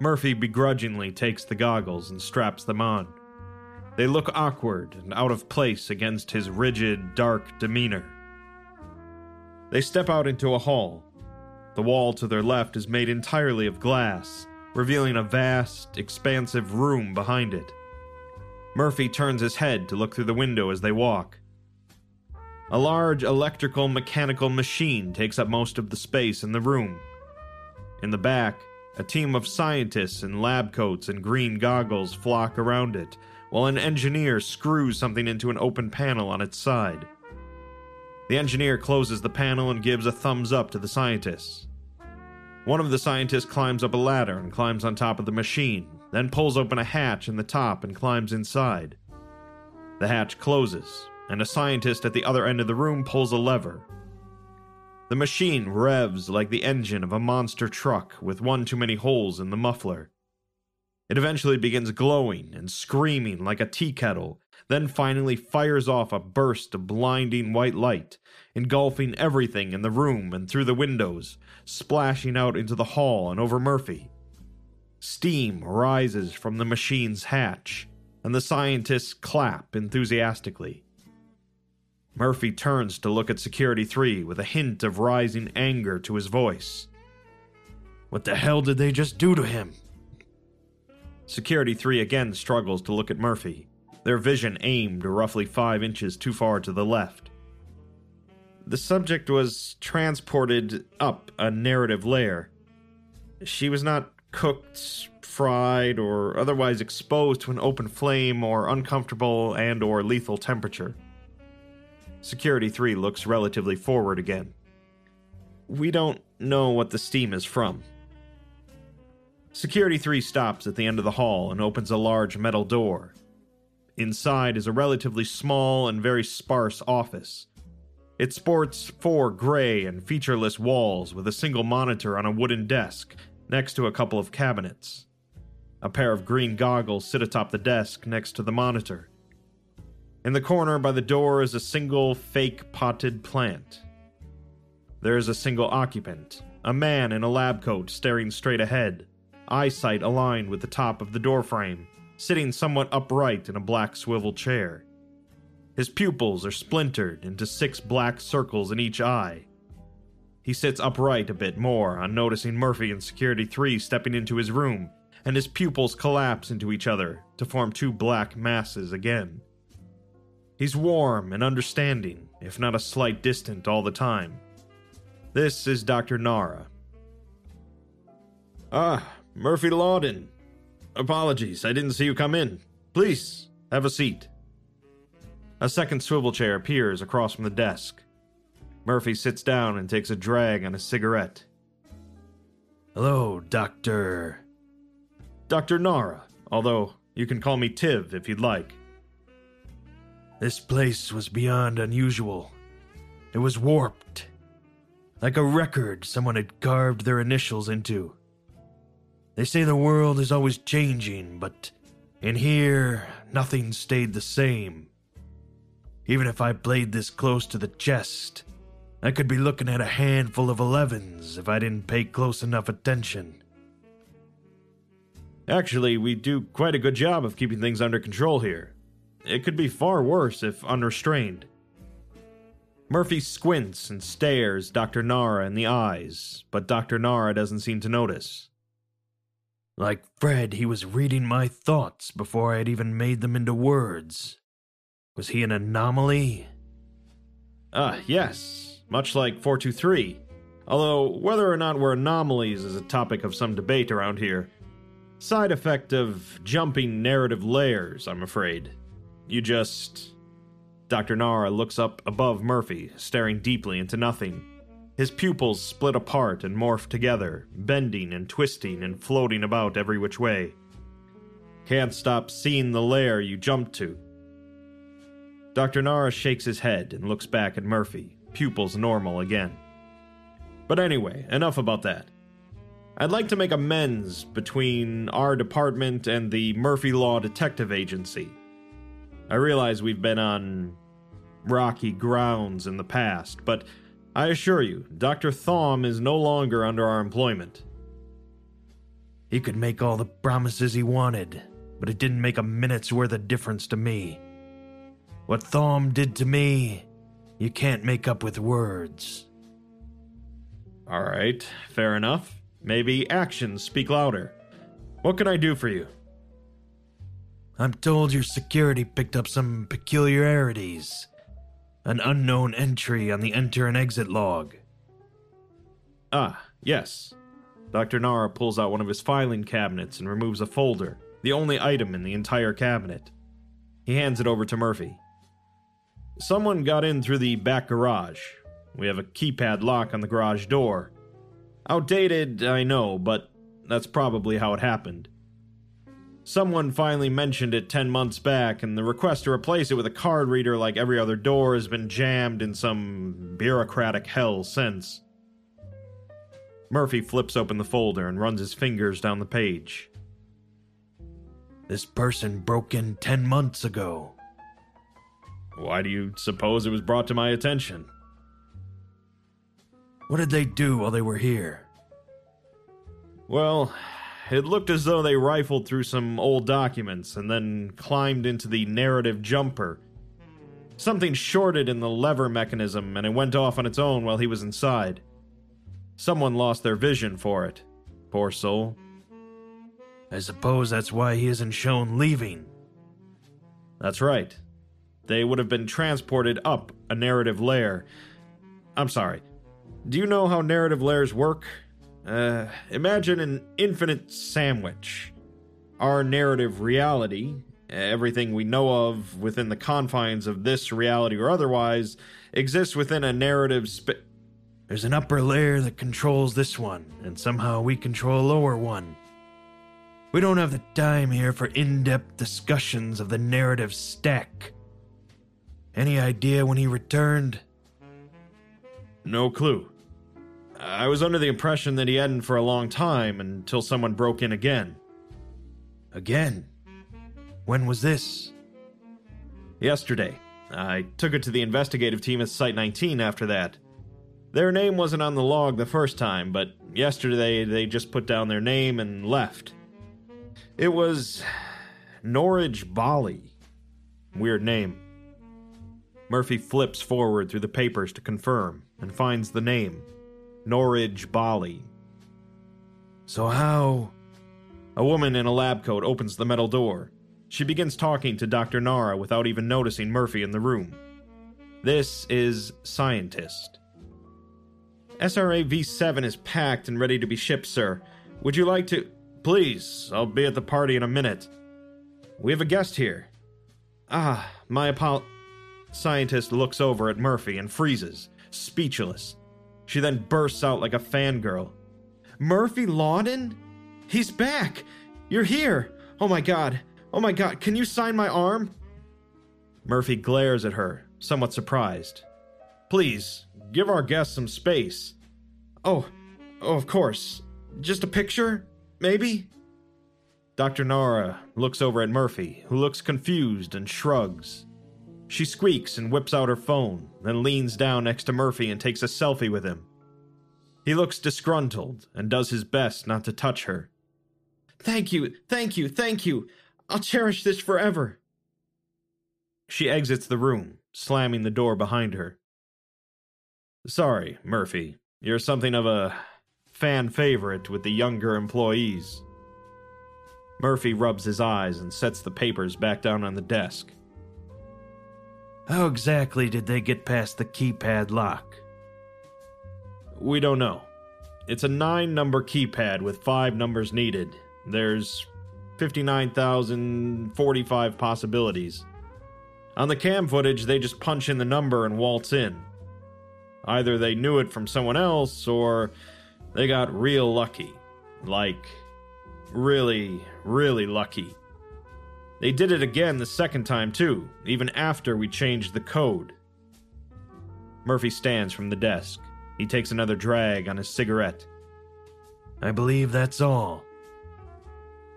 Murphy begrudgingly takes the goggles and straps them on. They look awkward and out of place against his rigid, dark demeanor. They step out into a hall. The wall to their left is made entirely of glass, revealing a vast, expansive room behind it. Murphy turns his head to look through the window as they walk. A large electrical mechanical machine takes up most of the space in the room. In the back, a team of scientists in lab coats and green goggles flock around it, while an engineer screws something into an open panel on its side. The engineer closes the panel and gives a thumbs up to the scientists. One of the scientists climbs up a ladder and climbs on top of the machine, then pulls open a hatch in the top and climbs inside. The hatch closes, and a scientist at the other end of the room pulls a lever. The machine revs like the engine of a monster truck with one too many holes in the muffler. It eventually begins glowing and screaming like a tea kettle, then finally fires off a burst of blinding white light, engulfing everything in the room and through the windows, splashing out into the hall and over Murphy. Steam rises from the machine's hatch, and the scientists clap enthusiastically. Murphy turns to look at Security 3 with a hint of rising anger to his voice. What the hell did they just do to him? Security 3 again struggles to look at Murphy, their vision aimed roughly five inches too far to the left. The subject was transported up a narrative layer. She was not cooked, fried, or otherwise exposed to an open flame or uncomfortable and or lethal temperature. Security 3 looks relatively forward again. We don't know what the steam is from. Security 3 stops at the end of the hall and opens a large metal door. Inside is a relatively small and very sparse office. It sports four gray and featureless walls with a single monitor on a wooden desk next to a couple of cabinets. A pair of green goggles sit atop the desk next to the monitor. In the corner by the door is a single fake potted plant. There is a single occupant, a man in a lab coat staring straight ahead, eyesight aligned with the top of the doorframe, sitting somewhat upright in a black swivel chair. His pupils are splintered into six black circles in each eye. He sits upright a bit more on noticing Murphy and Security 3 stepping into his room, and his pupils collapse into each other to form two black masses again. He's warm and understanding, if not a slight distant all the time. This is Dr. Nara. Ah, Murphy Lawton. Apologies, I didn't see you come in. Please, have a seat. A second swivel chair appears across from the desk. Murphy sits down and takes a drag on a cigarette. Hello, Doctor. Dr. Nara, although you can call me Tiv if you'd like. This place was beyond unusual. It was warped. Like a record someone had carved their initials into. They say the world is always changing, but in here, nothing stayed the same. Even if I played this close to the chest, I could be looking at a handful of 11s if I didn't pay close enough attention. Actually, we do quite a good job of keeping things under control here. It could be far worse if unrestrained. Murphy squints and stares Dr. Nara in the eyes, but Dr. Nara doesn't seem to notice. Like Fred, he was reading my thoughts before I had even made them into words. Was he an anomaly? Ah, yes, much like 423. Although, whether or not we're anomalies is a topic of some debate around here. Side effect of jumping narrative layers, I'm afraid. You just. Dr. Nara looks up above Murphy, staring deeply into nothing. His pupils split apart and morph together, bending and twisting and floating about every which way. Can't stop seeing the lair you jumped to. Dr. Nara shakes his head and looks back at Murphy, pupils normal again. But anyway, enough about that. I'd like to make amends between our department and the Murphy Law Detective Agency. I realize we've been on rocky grounds in the past, but I assure you, Dr. Thom is no longer under our employment. He could make all the promises he wanted, but it didn't make a minute's worth of difference to me. What Thom did to me, you can't make up with words. All right, fair enough. Maybe actions speak louder. What can I do for you? I'm told your security picked up some peculiarities. An unknown entry on the enter and exit log. Ah, yes. Dr. Nara pulls out one of his filing cabinets and removes a folder, the only item in the entire cabinet. He hands it over to Murphy. Someone got in through the back garage. We have a keypad lock on the garage door. Outdated, I know, but that's probably how it happened. Someone finally mentioned it 10 months back, and the request to replace it with a card reader like every other door has been jammed in some bureaucratic hell since. Murphy flips open the folder and runs his fingers down the page. This person broke in 10 months ago. Why do you suppose it was brought to my attention? What did they do while they were here? Well, it looked as though they rifled through some old documents and then climbed into the narrative jumper. Something shorted in the lever mechanism and it went off on its own while he was inside. Someone lost their vision for it. Poor soul. I suppose that's why he isn't shown leaving. That's right. They would have been transported up a narrative layer. I'm sorry. Do you know how narrative layers work? Uh, imagine an infinite sandwich. Our narrative reality, everything we know of within the confines of this reality or otherwise, exists within a narrative There's an upper layer that controls this one, and somehow we control a lower one. We don't have the time here for in depth discussions of the narrative stack. Any idea when he returned? No clue. I was under the impression that he hadn't for a long time until someone broke in again. Again? When was this? Yesterday. I took it to the investigative team at Site 19 after that. Their name wasn't on the log the first time, but yesterday they just put down their name and left. It was Norwich Bali. Weird name. Murphy flips forward through the papers to confirm and finds the name Norwich Bali. So, how? A woman in a lab coat opens the metal door. She begins talking to Dr. Nara without even noticing Murphy in the room. This is Scientist. SRA V7 is packed and ready to be shipped, sir. Would you like to. Please, I'll be at the party in a minute. We have a guest here. Ah, my apol. Scientist looks over at Murphy and freezes, speechless. She then bursts out like a fangirl. Murphy Lawden? He's back! You're here! Oh my god! Oh my god, can you sign my arm? Murphy glares at her, somewhat surprised. Please, give our guest some space. Oh, oh, of course. Just a picture? Maybe? Dr. Nara looks over at Murphy, who looks confused and shrugs. She squeaks and whips out her phone, then leans down next to Murphy and takes a selfie with him. He looks disgruntled and does his best not to touch her. Thank you, thank you, thank you. I'll cherish this forever. She exits the room, slamming the door behind her. Sorry, Murphy. You're something of a fan favorite with the younger employees. Murphy rubs his eyes and sets the papers back down on the desk. How exactly did they get past the keypad lock? We don't know. It's a nine number keypad with five numbers needed. There's 59,045 possibilities. On the cam footage, they just punch in the number and waltz in. Either they knew it from someone else, or they got real lucky. Like, really, really lucky. They did it again the second time, too, even after we changed the code. Murphy stands from the desk. He takes another drag on his cigarette. I believe that's all.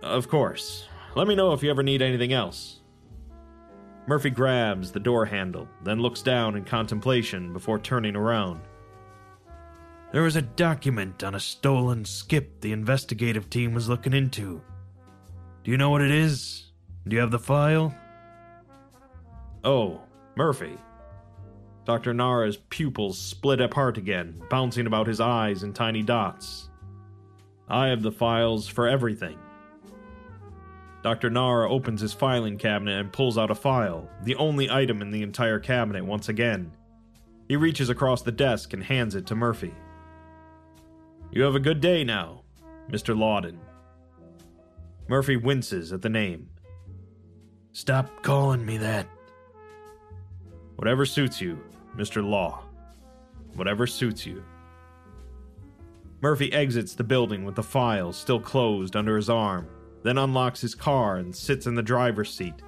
Of course. Let me know if you ever need anything else. Murphy grabs the door handle, then looks down in contemplation before turning around. There was a document on a stolen skip the investigative team was looking into. Do you know what it is? Do you have the file? Oh, Murphy. Dr. Nara's pupils split apart again, bouncing about his eyes in tiny dots. I have the files for everything. Dr. Nara opens his filing cabinet and pulls out a file, the only item in the entire cabinet once again. He reaches across the desk and hands it to Murphy. You have a good day now, Mr. Lawden. Murphy winces at the name. Stop calling me that. Whatever suits you, Mr. Law. Whatever suits you. Murphy exits the building with the file still closed under his arm, then unlocks his car and sits in the driver's seat.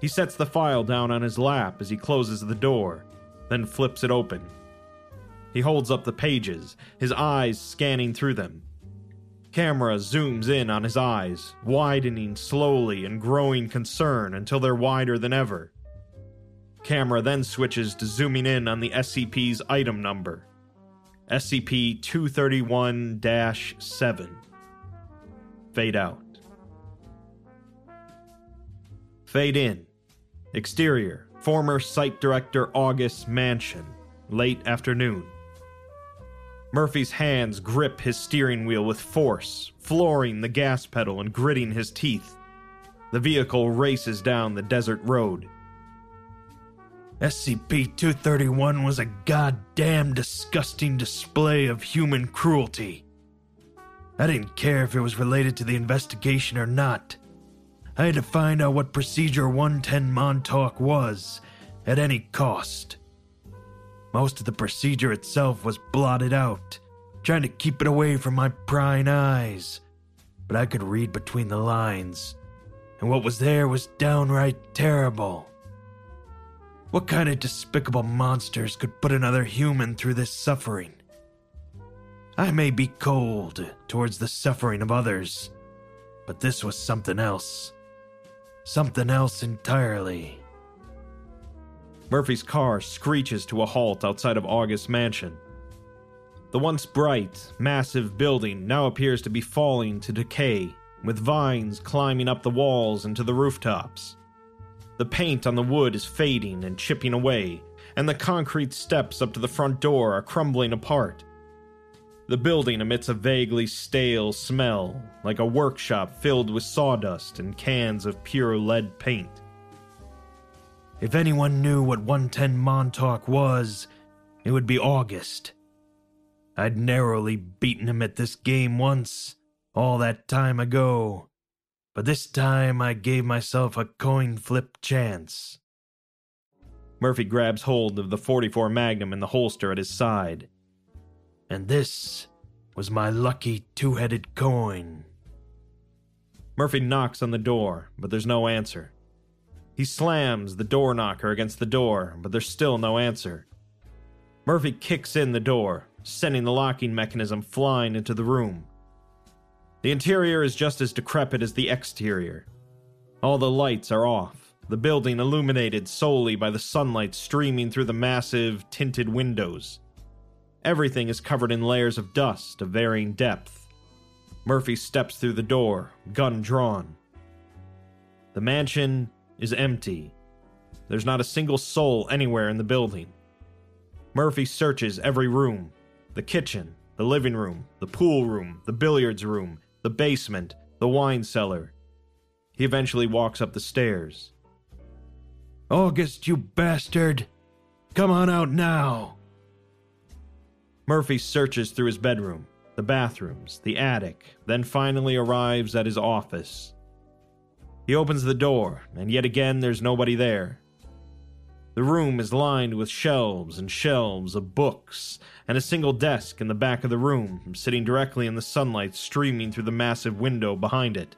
He sets the file down on his lap as he closes the door, then flips it open. He holds up the pages, his eyes scanning through them. Camera zooms in on his eyes, widening slowly and growing concern until they're wider than ever. Camera then switches to zooming in on the SCP's item number SCP 231 7. Fade out. Fade in. Exterior Former Site Director August Mansion. Late afternoon. Murphy's hands grip his steering wheel with force, flooring the gas pedal and gritting his teeth. The vehicle races down the desert road. SCP 231 was a goddamn disgusting display of human cruelty. I didn't care if it was related to the investigation or not. I had to find out what Procedure 110 Montauk was, at any cost. Most of the procedure itself was blotted out, trying to keep it away from my prying eyes. But I could read between the lines, and what was there was downright terrible. What kind of despicable monsters could put another human through this suffering? I may be cold towards the suffering of others, but this was something else. Something else entirely. Murphy's car screeches to a halt outside of August's mansion. The once bright, massive building now appears to be falling to decay, with vines climbing up the walls and to the rooftops. The paint on the wood is fading and chipping away, and the concrete steps up to the front door are crumbling apart. The building emits a vaguely stale smell, like a workshop filled with sawdust and cans of pure lead paint. If anyone knew what 110 Montauk was, it would be August. I'd narrowly beaten him at this game once, all that time ago, but this time I gave myself a coin flip chance. Murphy grabs hold of the 44 Magnum in the holster at his side. And this was my lucky two headed coin. Murphy knocks on the door, but there's no answer. He slams the door knocker against the door, but there's still no answer. Murphy kicks in the door, sending the locking mechanism flying into the room. The interior is just as decrepit as the exterior. All the lights are off, the building illuminated solely by the sunlight streaming through the massive, tinted windows. Everything is covered in layers of dust of varying depth. Murphy steps through the door, gun drawn. The mansion is empty. There's not a single soul anywhere in the building. Murphy searches every room the kitchen, the living room, the pool room, the billiards room, the basement, the wine cellar. He eventually walks up the stairs. August, you bastard! Come on out now! Murphy searches through his bedroom, the bathrooms, the attic, then finally arrives at his office. He opens the door, and yet again there's nobody there. The room is lined with shelves and shelves of books, and a single desk in the back of the room, sitting directly in the sunlight streaming through the massive window behind it.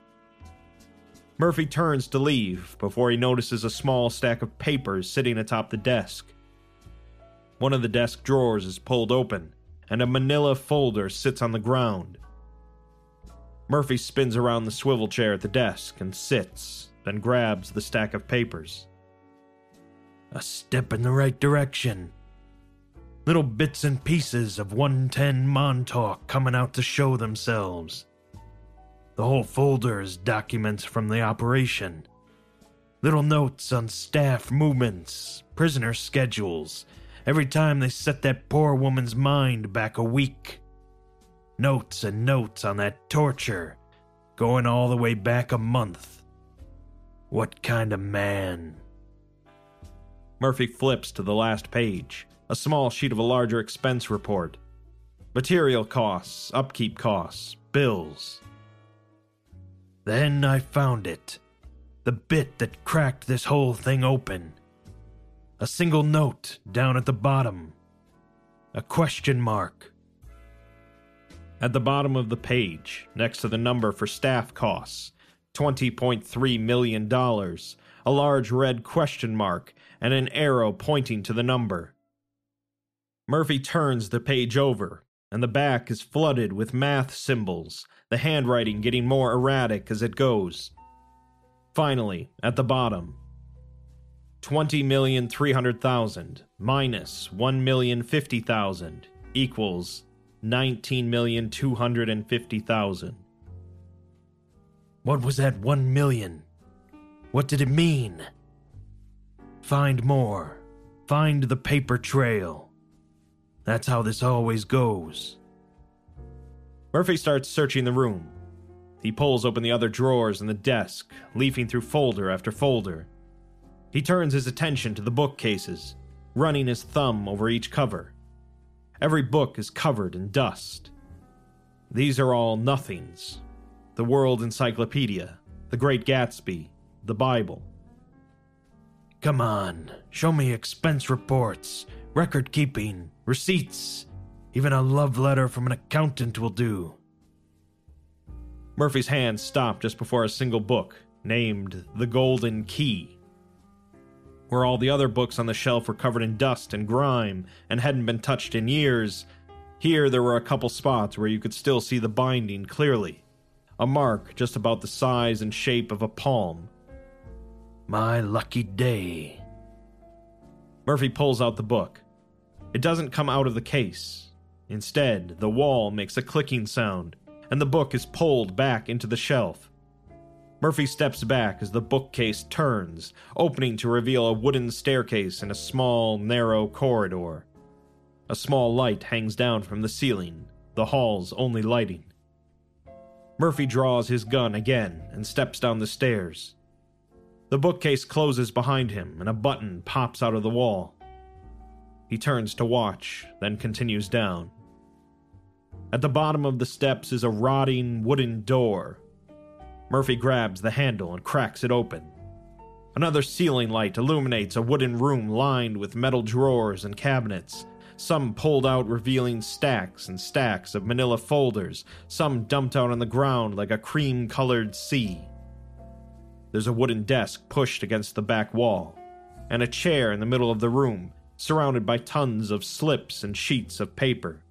Murphy turns to leave before he notices a small stack of papers sitting atop the desk. One of the desk drawers is pulled open, and a manila folder sits on the ground. Murphy spins around the swivel chair at the desk and sits, then grabs the stack of papers. A step in the right direction. Little bits and pieces of 110 Montauk coming out to show themselves. The whole folder is documents from the operation. Little notes on staff movements, prisoner schedules, every time they set that poor woman's mind back a week. Notes and notes on that torture, going all the way back a month. What kind of man? Murphy flips to the last page, a small sheet of a larger expense report. Material costs, upkeep costs, bills. Then I found it. The bit that cracked this whole thing open. A single note down at the bottom. A question mark. At the bottom of the page, next to the number for staff costs, $20.3 million, a large red question mark and an arrow pointing to the number. Murphy turns the page over, and the back is flooded with math symbols, the handwriting getting more erratic as it goes. Finally, at the bottom, 20,300,000 minus 1,050,000 equals 19,250,000. What was that one million? What did it mean? Find more. Find the paper trail. That's how this always goes. Murphy starts searching the room. He pulls open the other drawers in the desk, leafing through folder after folder. He turns his attention to the bookcases, running his thumb over each cover. Every book is covered in dust. These are all nothings the World Encyclopedia, The Great Gatsby, the Bible. Come on, show me expense reports, record keeping, receipts. Even a love letter from an accountant will do. Murphy's hand stopped just before a single book, named The Golden Key. Where all the other books on the shelf were covered in dust and grime and hadn't been touched in years, here there were a couple spots where you could still see the binding clearly. A mark just about the size and shape of a palm. My lucky day. Murphy pulls out the book. It doesn't come out of the case. Instead, the wall makes a clicking sound, and the book is pulled back into the shelf. Murphy steps back as the bookcase turns, opening to reveal a wooden staircase and a small, narrow corridor. A small light hangs down from the ceiling, the hall's only lighting. Murphy draws his gun again and steps down the stairs. The bookcase closes behind him and a button pops out of the wall. He turns to watch, then continues down. At the bottom of the steps is a rotting wooden door. Murphy grabs the handle and cracks it open. Another ceiling light illuminates a wooden room lined with metal drawers and cabinets, some pulled out revealing stacks and stacks of manila folders, some dumped out on the ground like a cream colored sea. There's a wooden desk pushed against the back wall, and a chair in the middle of the room, surrounded by tons of slips and sheets of paper.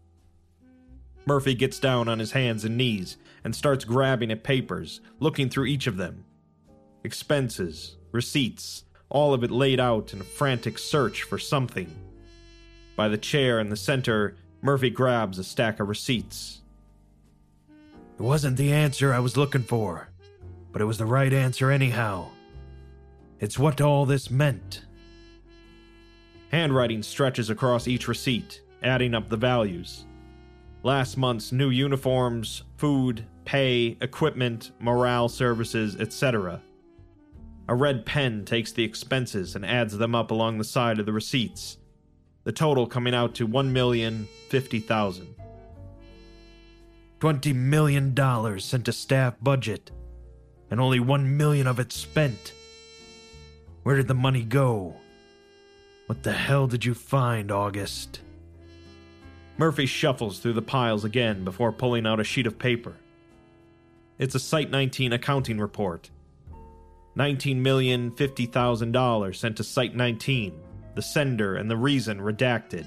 Murphy gets down on his hands and knees and starts grabbing at papers, looking through each of them. Expenses, receipts, all of it laid out in a frantic search for something. By the chair in the center, Murphy grabs a stack of receipts. It wasn't the answer I was looking for, but it was the right answer anyhow. It's what all this meant. Handwriting stretches across each receipt, adding up the values. Last month's new uniforms, food, pay, equipment, morale services, etc. A red pen takes the expenses and adds them up along the side of the receipts, the total coming out to one million fifty thousand. Twenty million dollars sent to staff budget, and only one million of it spent. Where did the money go? What the hell did you find, August? Murphy shuffles through the piles again before pulling out a sheet of paper. It's a Site 19 accounting report. $19,050,000 sent to Site 19, the sender and the reason redacted.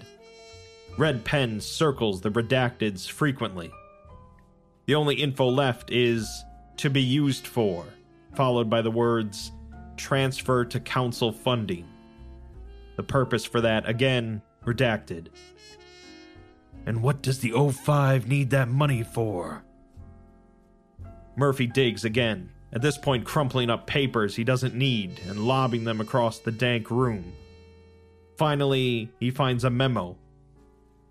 Red pen circles the redacteds frequently. The only info left is to be used for, followed by the words transfer to council funding. The purpose for that, again, redacted. And what does the O5 need that money for? Murphy digs again, at this point crumpling up papers he doesn't need and lobbing them across the dank room. Finally, he finds a memo.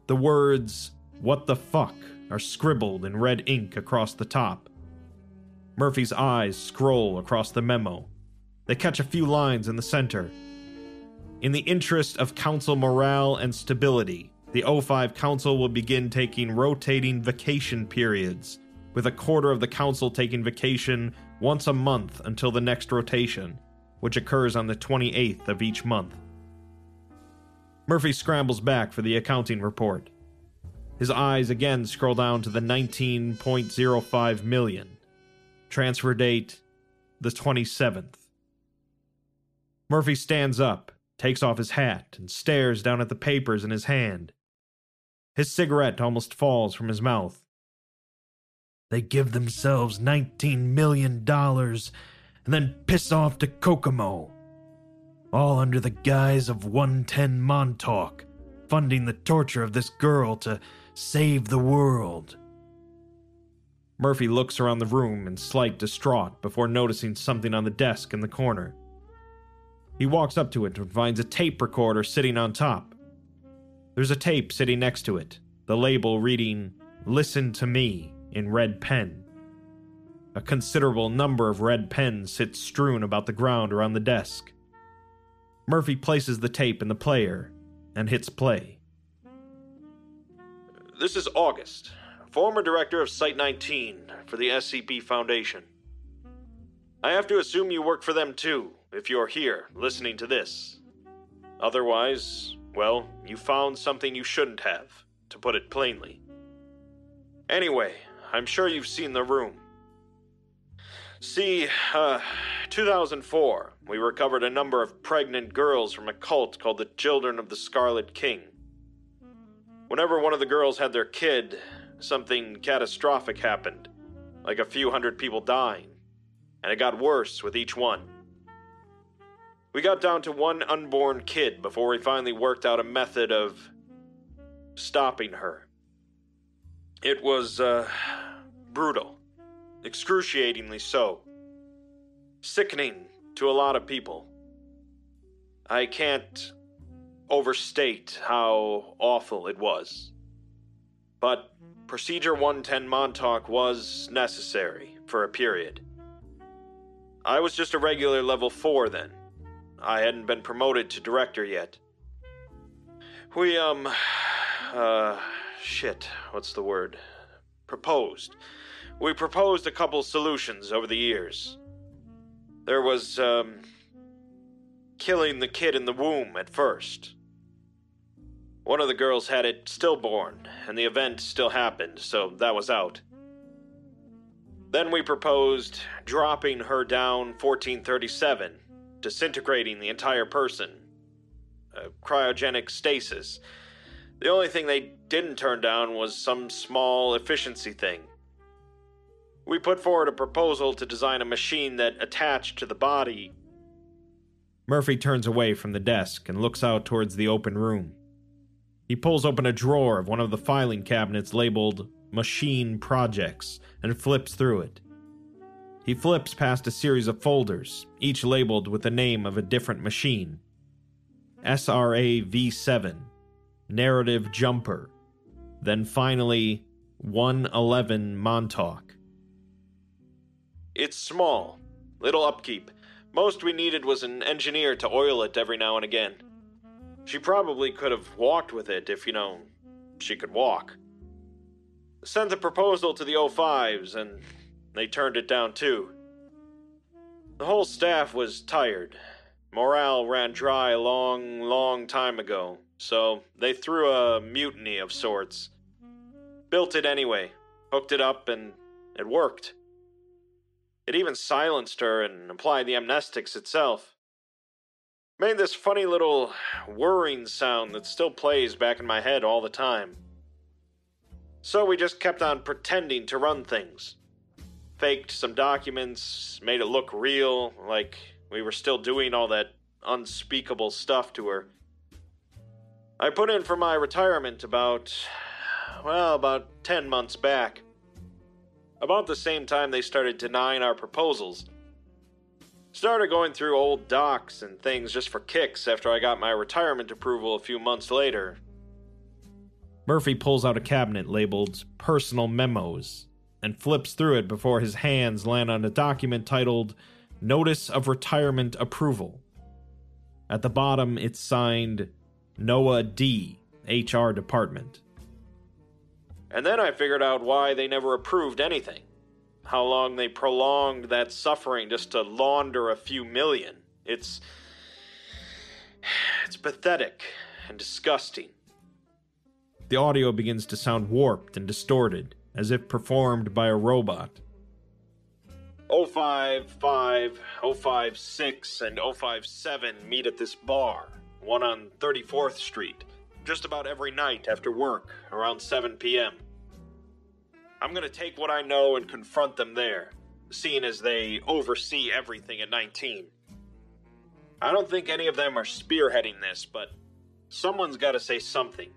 The words, What the fuck, are scribbled in red ink across the top. Murphy's eyes scroll across the memo. They catch a few lines in the center, in the interest of council morale and stability, the O5 Council will begin taking rotating vacation periods, with a quarter of the council taking vacation once a month until the next rotation, which occurs on the 28th of each month. Murphy scrambles back for the accounting report. His eyes again scroll down to the 19.05 million. Transfer date the 27th. Murphy stands up takes off his hat, and stares down at the papers in his hand. His cigarette almost falls from his mouth. They give themselves $19 million and then piss off to Kokomo. All under the guise of 110 Montauk, funding the torture of this girl to save the world. Murphy looks around the room in slight distraught before noticing something on the desk in the corner. He walks up to it and finds a tape recorder sitting on top. There's a tape sitting next to it, the label reading, Listen to Me, in red pen. A considerable number of red pens sit strewn about the ground around the desk. Murphy places the tape in the player and hits play. This is August, former director of Site 19 for the SCP Foundation. I have to assume you work for them too, if you're here listening to this. Otherwise, well, you found something you shouldn't have, to put it plainly. Anyway, I'm sure you've seen the room. See, uh, 2004, we recovered a number of pregnant girls from a cult called the Children of the Scarlet King. Whenever one of the girls had their kid, something catastrophic happened, like a few hundred people dying, and it got worse with each one. We got down to one unborn kid before we finally worked out a method of stopping her. It was, uh, brutal. Excruciatingly so. Sickening to a lot of people. I can't overstate how awful it was. But Procedure 110 Montauk was necessary for a period. I was just a regular level 4 then. I hadn't been promoted to director yet. We, um, uh, shit, what's the word? Proposed. We proposed a couple solutions over the years. There was, um, killing the kid in the womb at first. One of the girls had it stillborn, and the event still happened, so that was out. Then we proposed dropping her down 1437 disintegrating the entire person. cryogenic stasis. The only thing they didn't turn down was some small efficiency thing. We put forward a proposal to design a machine that attached to the body. Murphy turns away from the desk and looks out towards the open room. He pulls open a drawer of one of the filing cabinets labeled Machine Projects and flips through it. He flips past a series of folders, each labeled with the name of a different machine SRA V7, Narrative Jumper, then finally 111 Montauk. It's small, little upkeep. Most we needed was an engineer to oil it every now and again. She probably could have walked with it if, you know, she could walk. Sent a proposal to the O5s, and they turned it down too. The whole staff was tired. Morale ran dry a long, long time ago, so they threw a mutiny of sorts. Built it anyway, hooked it up, and it worked. It even silenced her and applied the amnestics itself. Made this funny little whirring sound that still plays back in my head all the time. So we just kept on pretending to run things. Faked some documents, made it look real, like we were still doing all that unspeakable stuff to her. I put in for my retirement about, well, about 10 months back. About the same time they started denying our proposals. Started going through old docs and things just for kicks after I got my retirement approval a few months later. Murphy pulls out a cabinet labeled Personal Memos and flips through it before his hands land on a document titled Notice of Retirement Approval. At the bottom, it's signed Noah D., HR Department. And then I figured out why they never approved anything. How long they prolonged that suffering just to launder a few million. It's. It's pathetic and disgusting. The audio begins to sound warped and distorted, as if performed by a robot. 055, 056, and 057 meet at this bar, one on 34th Street, just about every night after work, around 7 p.m. I'm gonna take what I know and confront them there, seeing as they oversee everything at 19. I don't think any of them are spearheading this, but someone's gotta say something.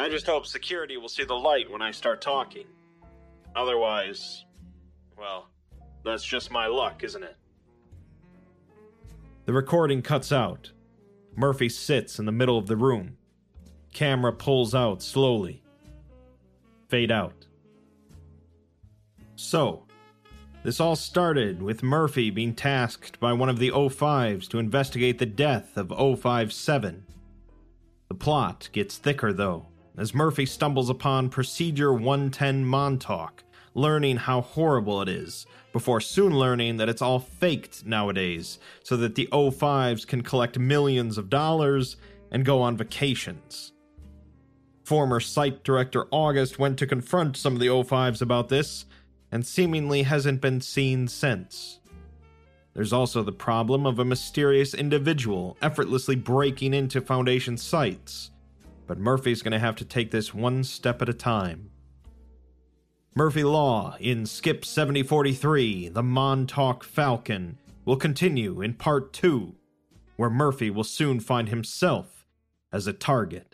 I just hope security will see the light when I start talking. Otherwise, well, that's just my luck, isn't it? The recording cuts out. Murphy sits in the middle of the room. Camera pulls out slowly. Fade out. So, this all started with Murphy being tasked by one of the O5s to investigate the death of O57. The plot gets thicker, though, as Murphy stumbles upon Procedure 110 Montauk, learning how horrible it is, before soon learning that it's all faked nowadays, so that the O5s can collect millions of dollars and go on vacations. Former site director August went to confront some of the O5s about this, and seemingly hasn't been seen since. There's also the problem of a mysterious individual effortlessly breaking into Foundation sites, but Murphy's gonna have to take this one step at a time. Murphy Law in Skip 7043, The Montauk Falcon, will continue in part 2, where Murphy will soon find himself as a target.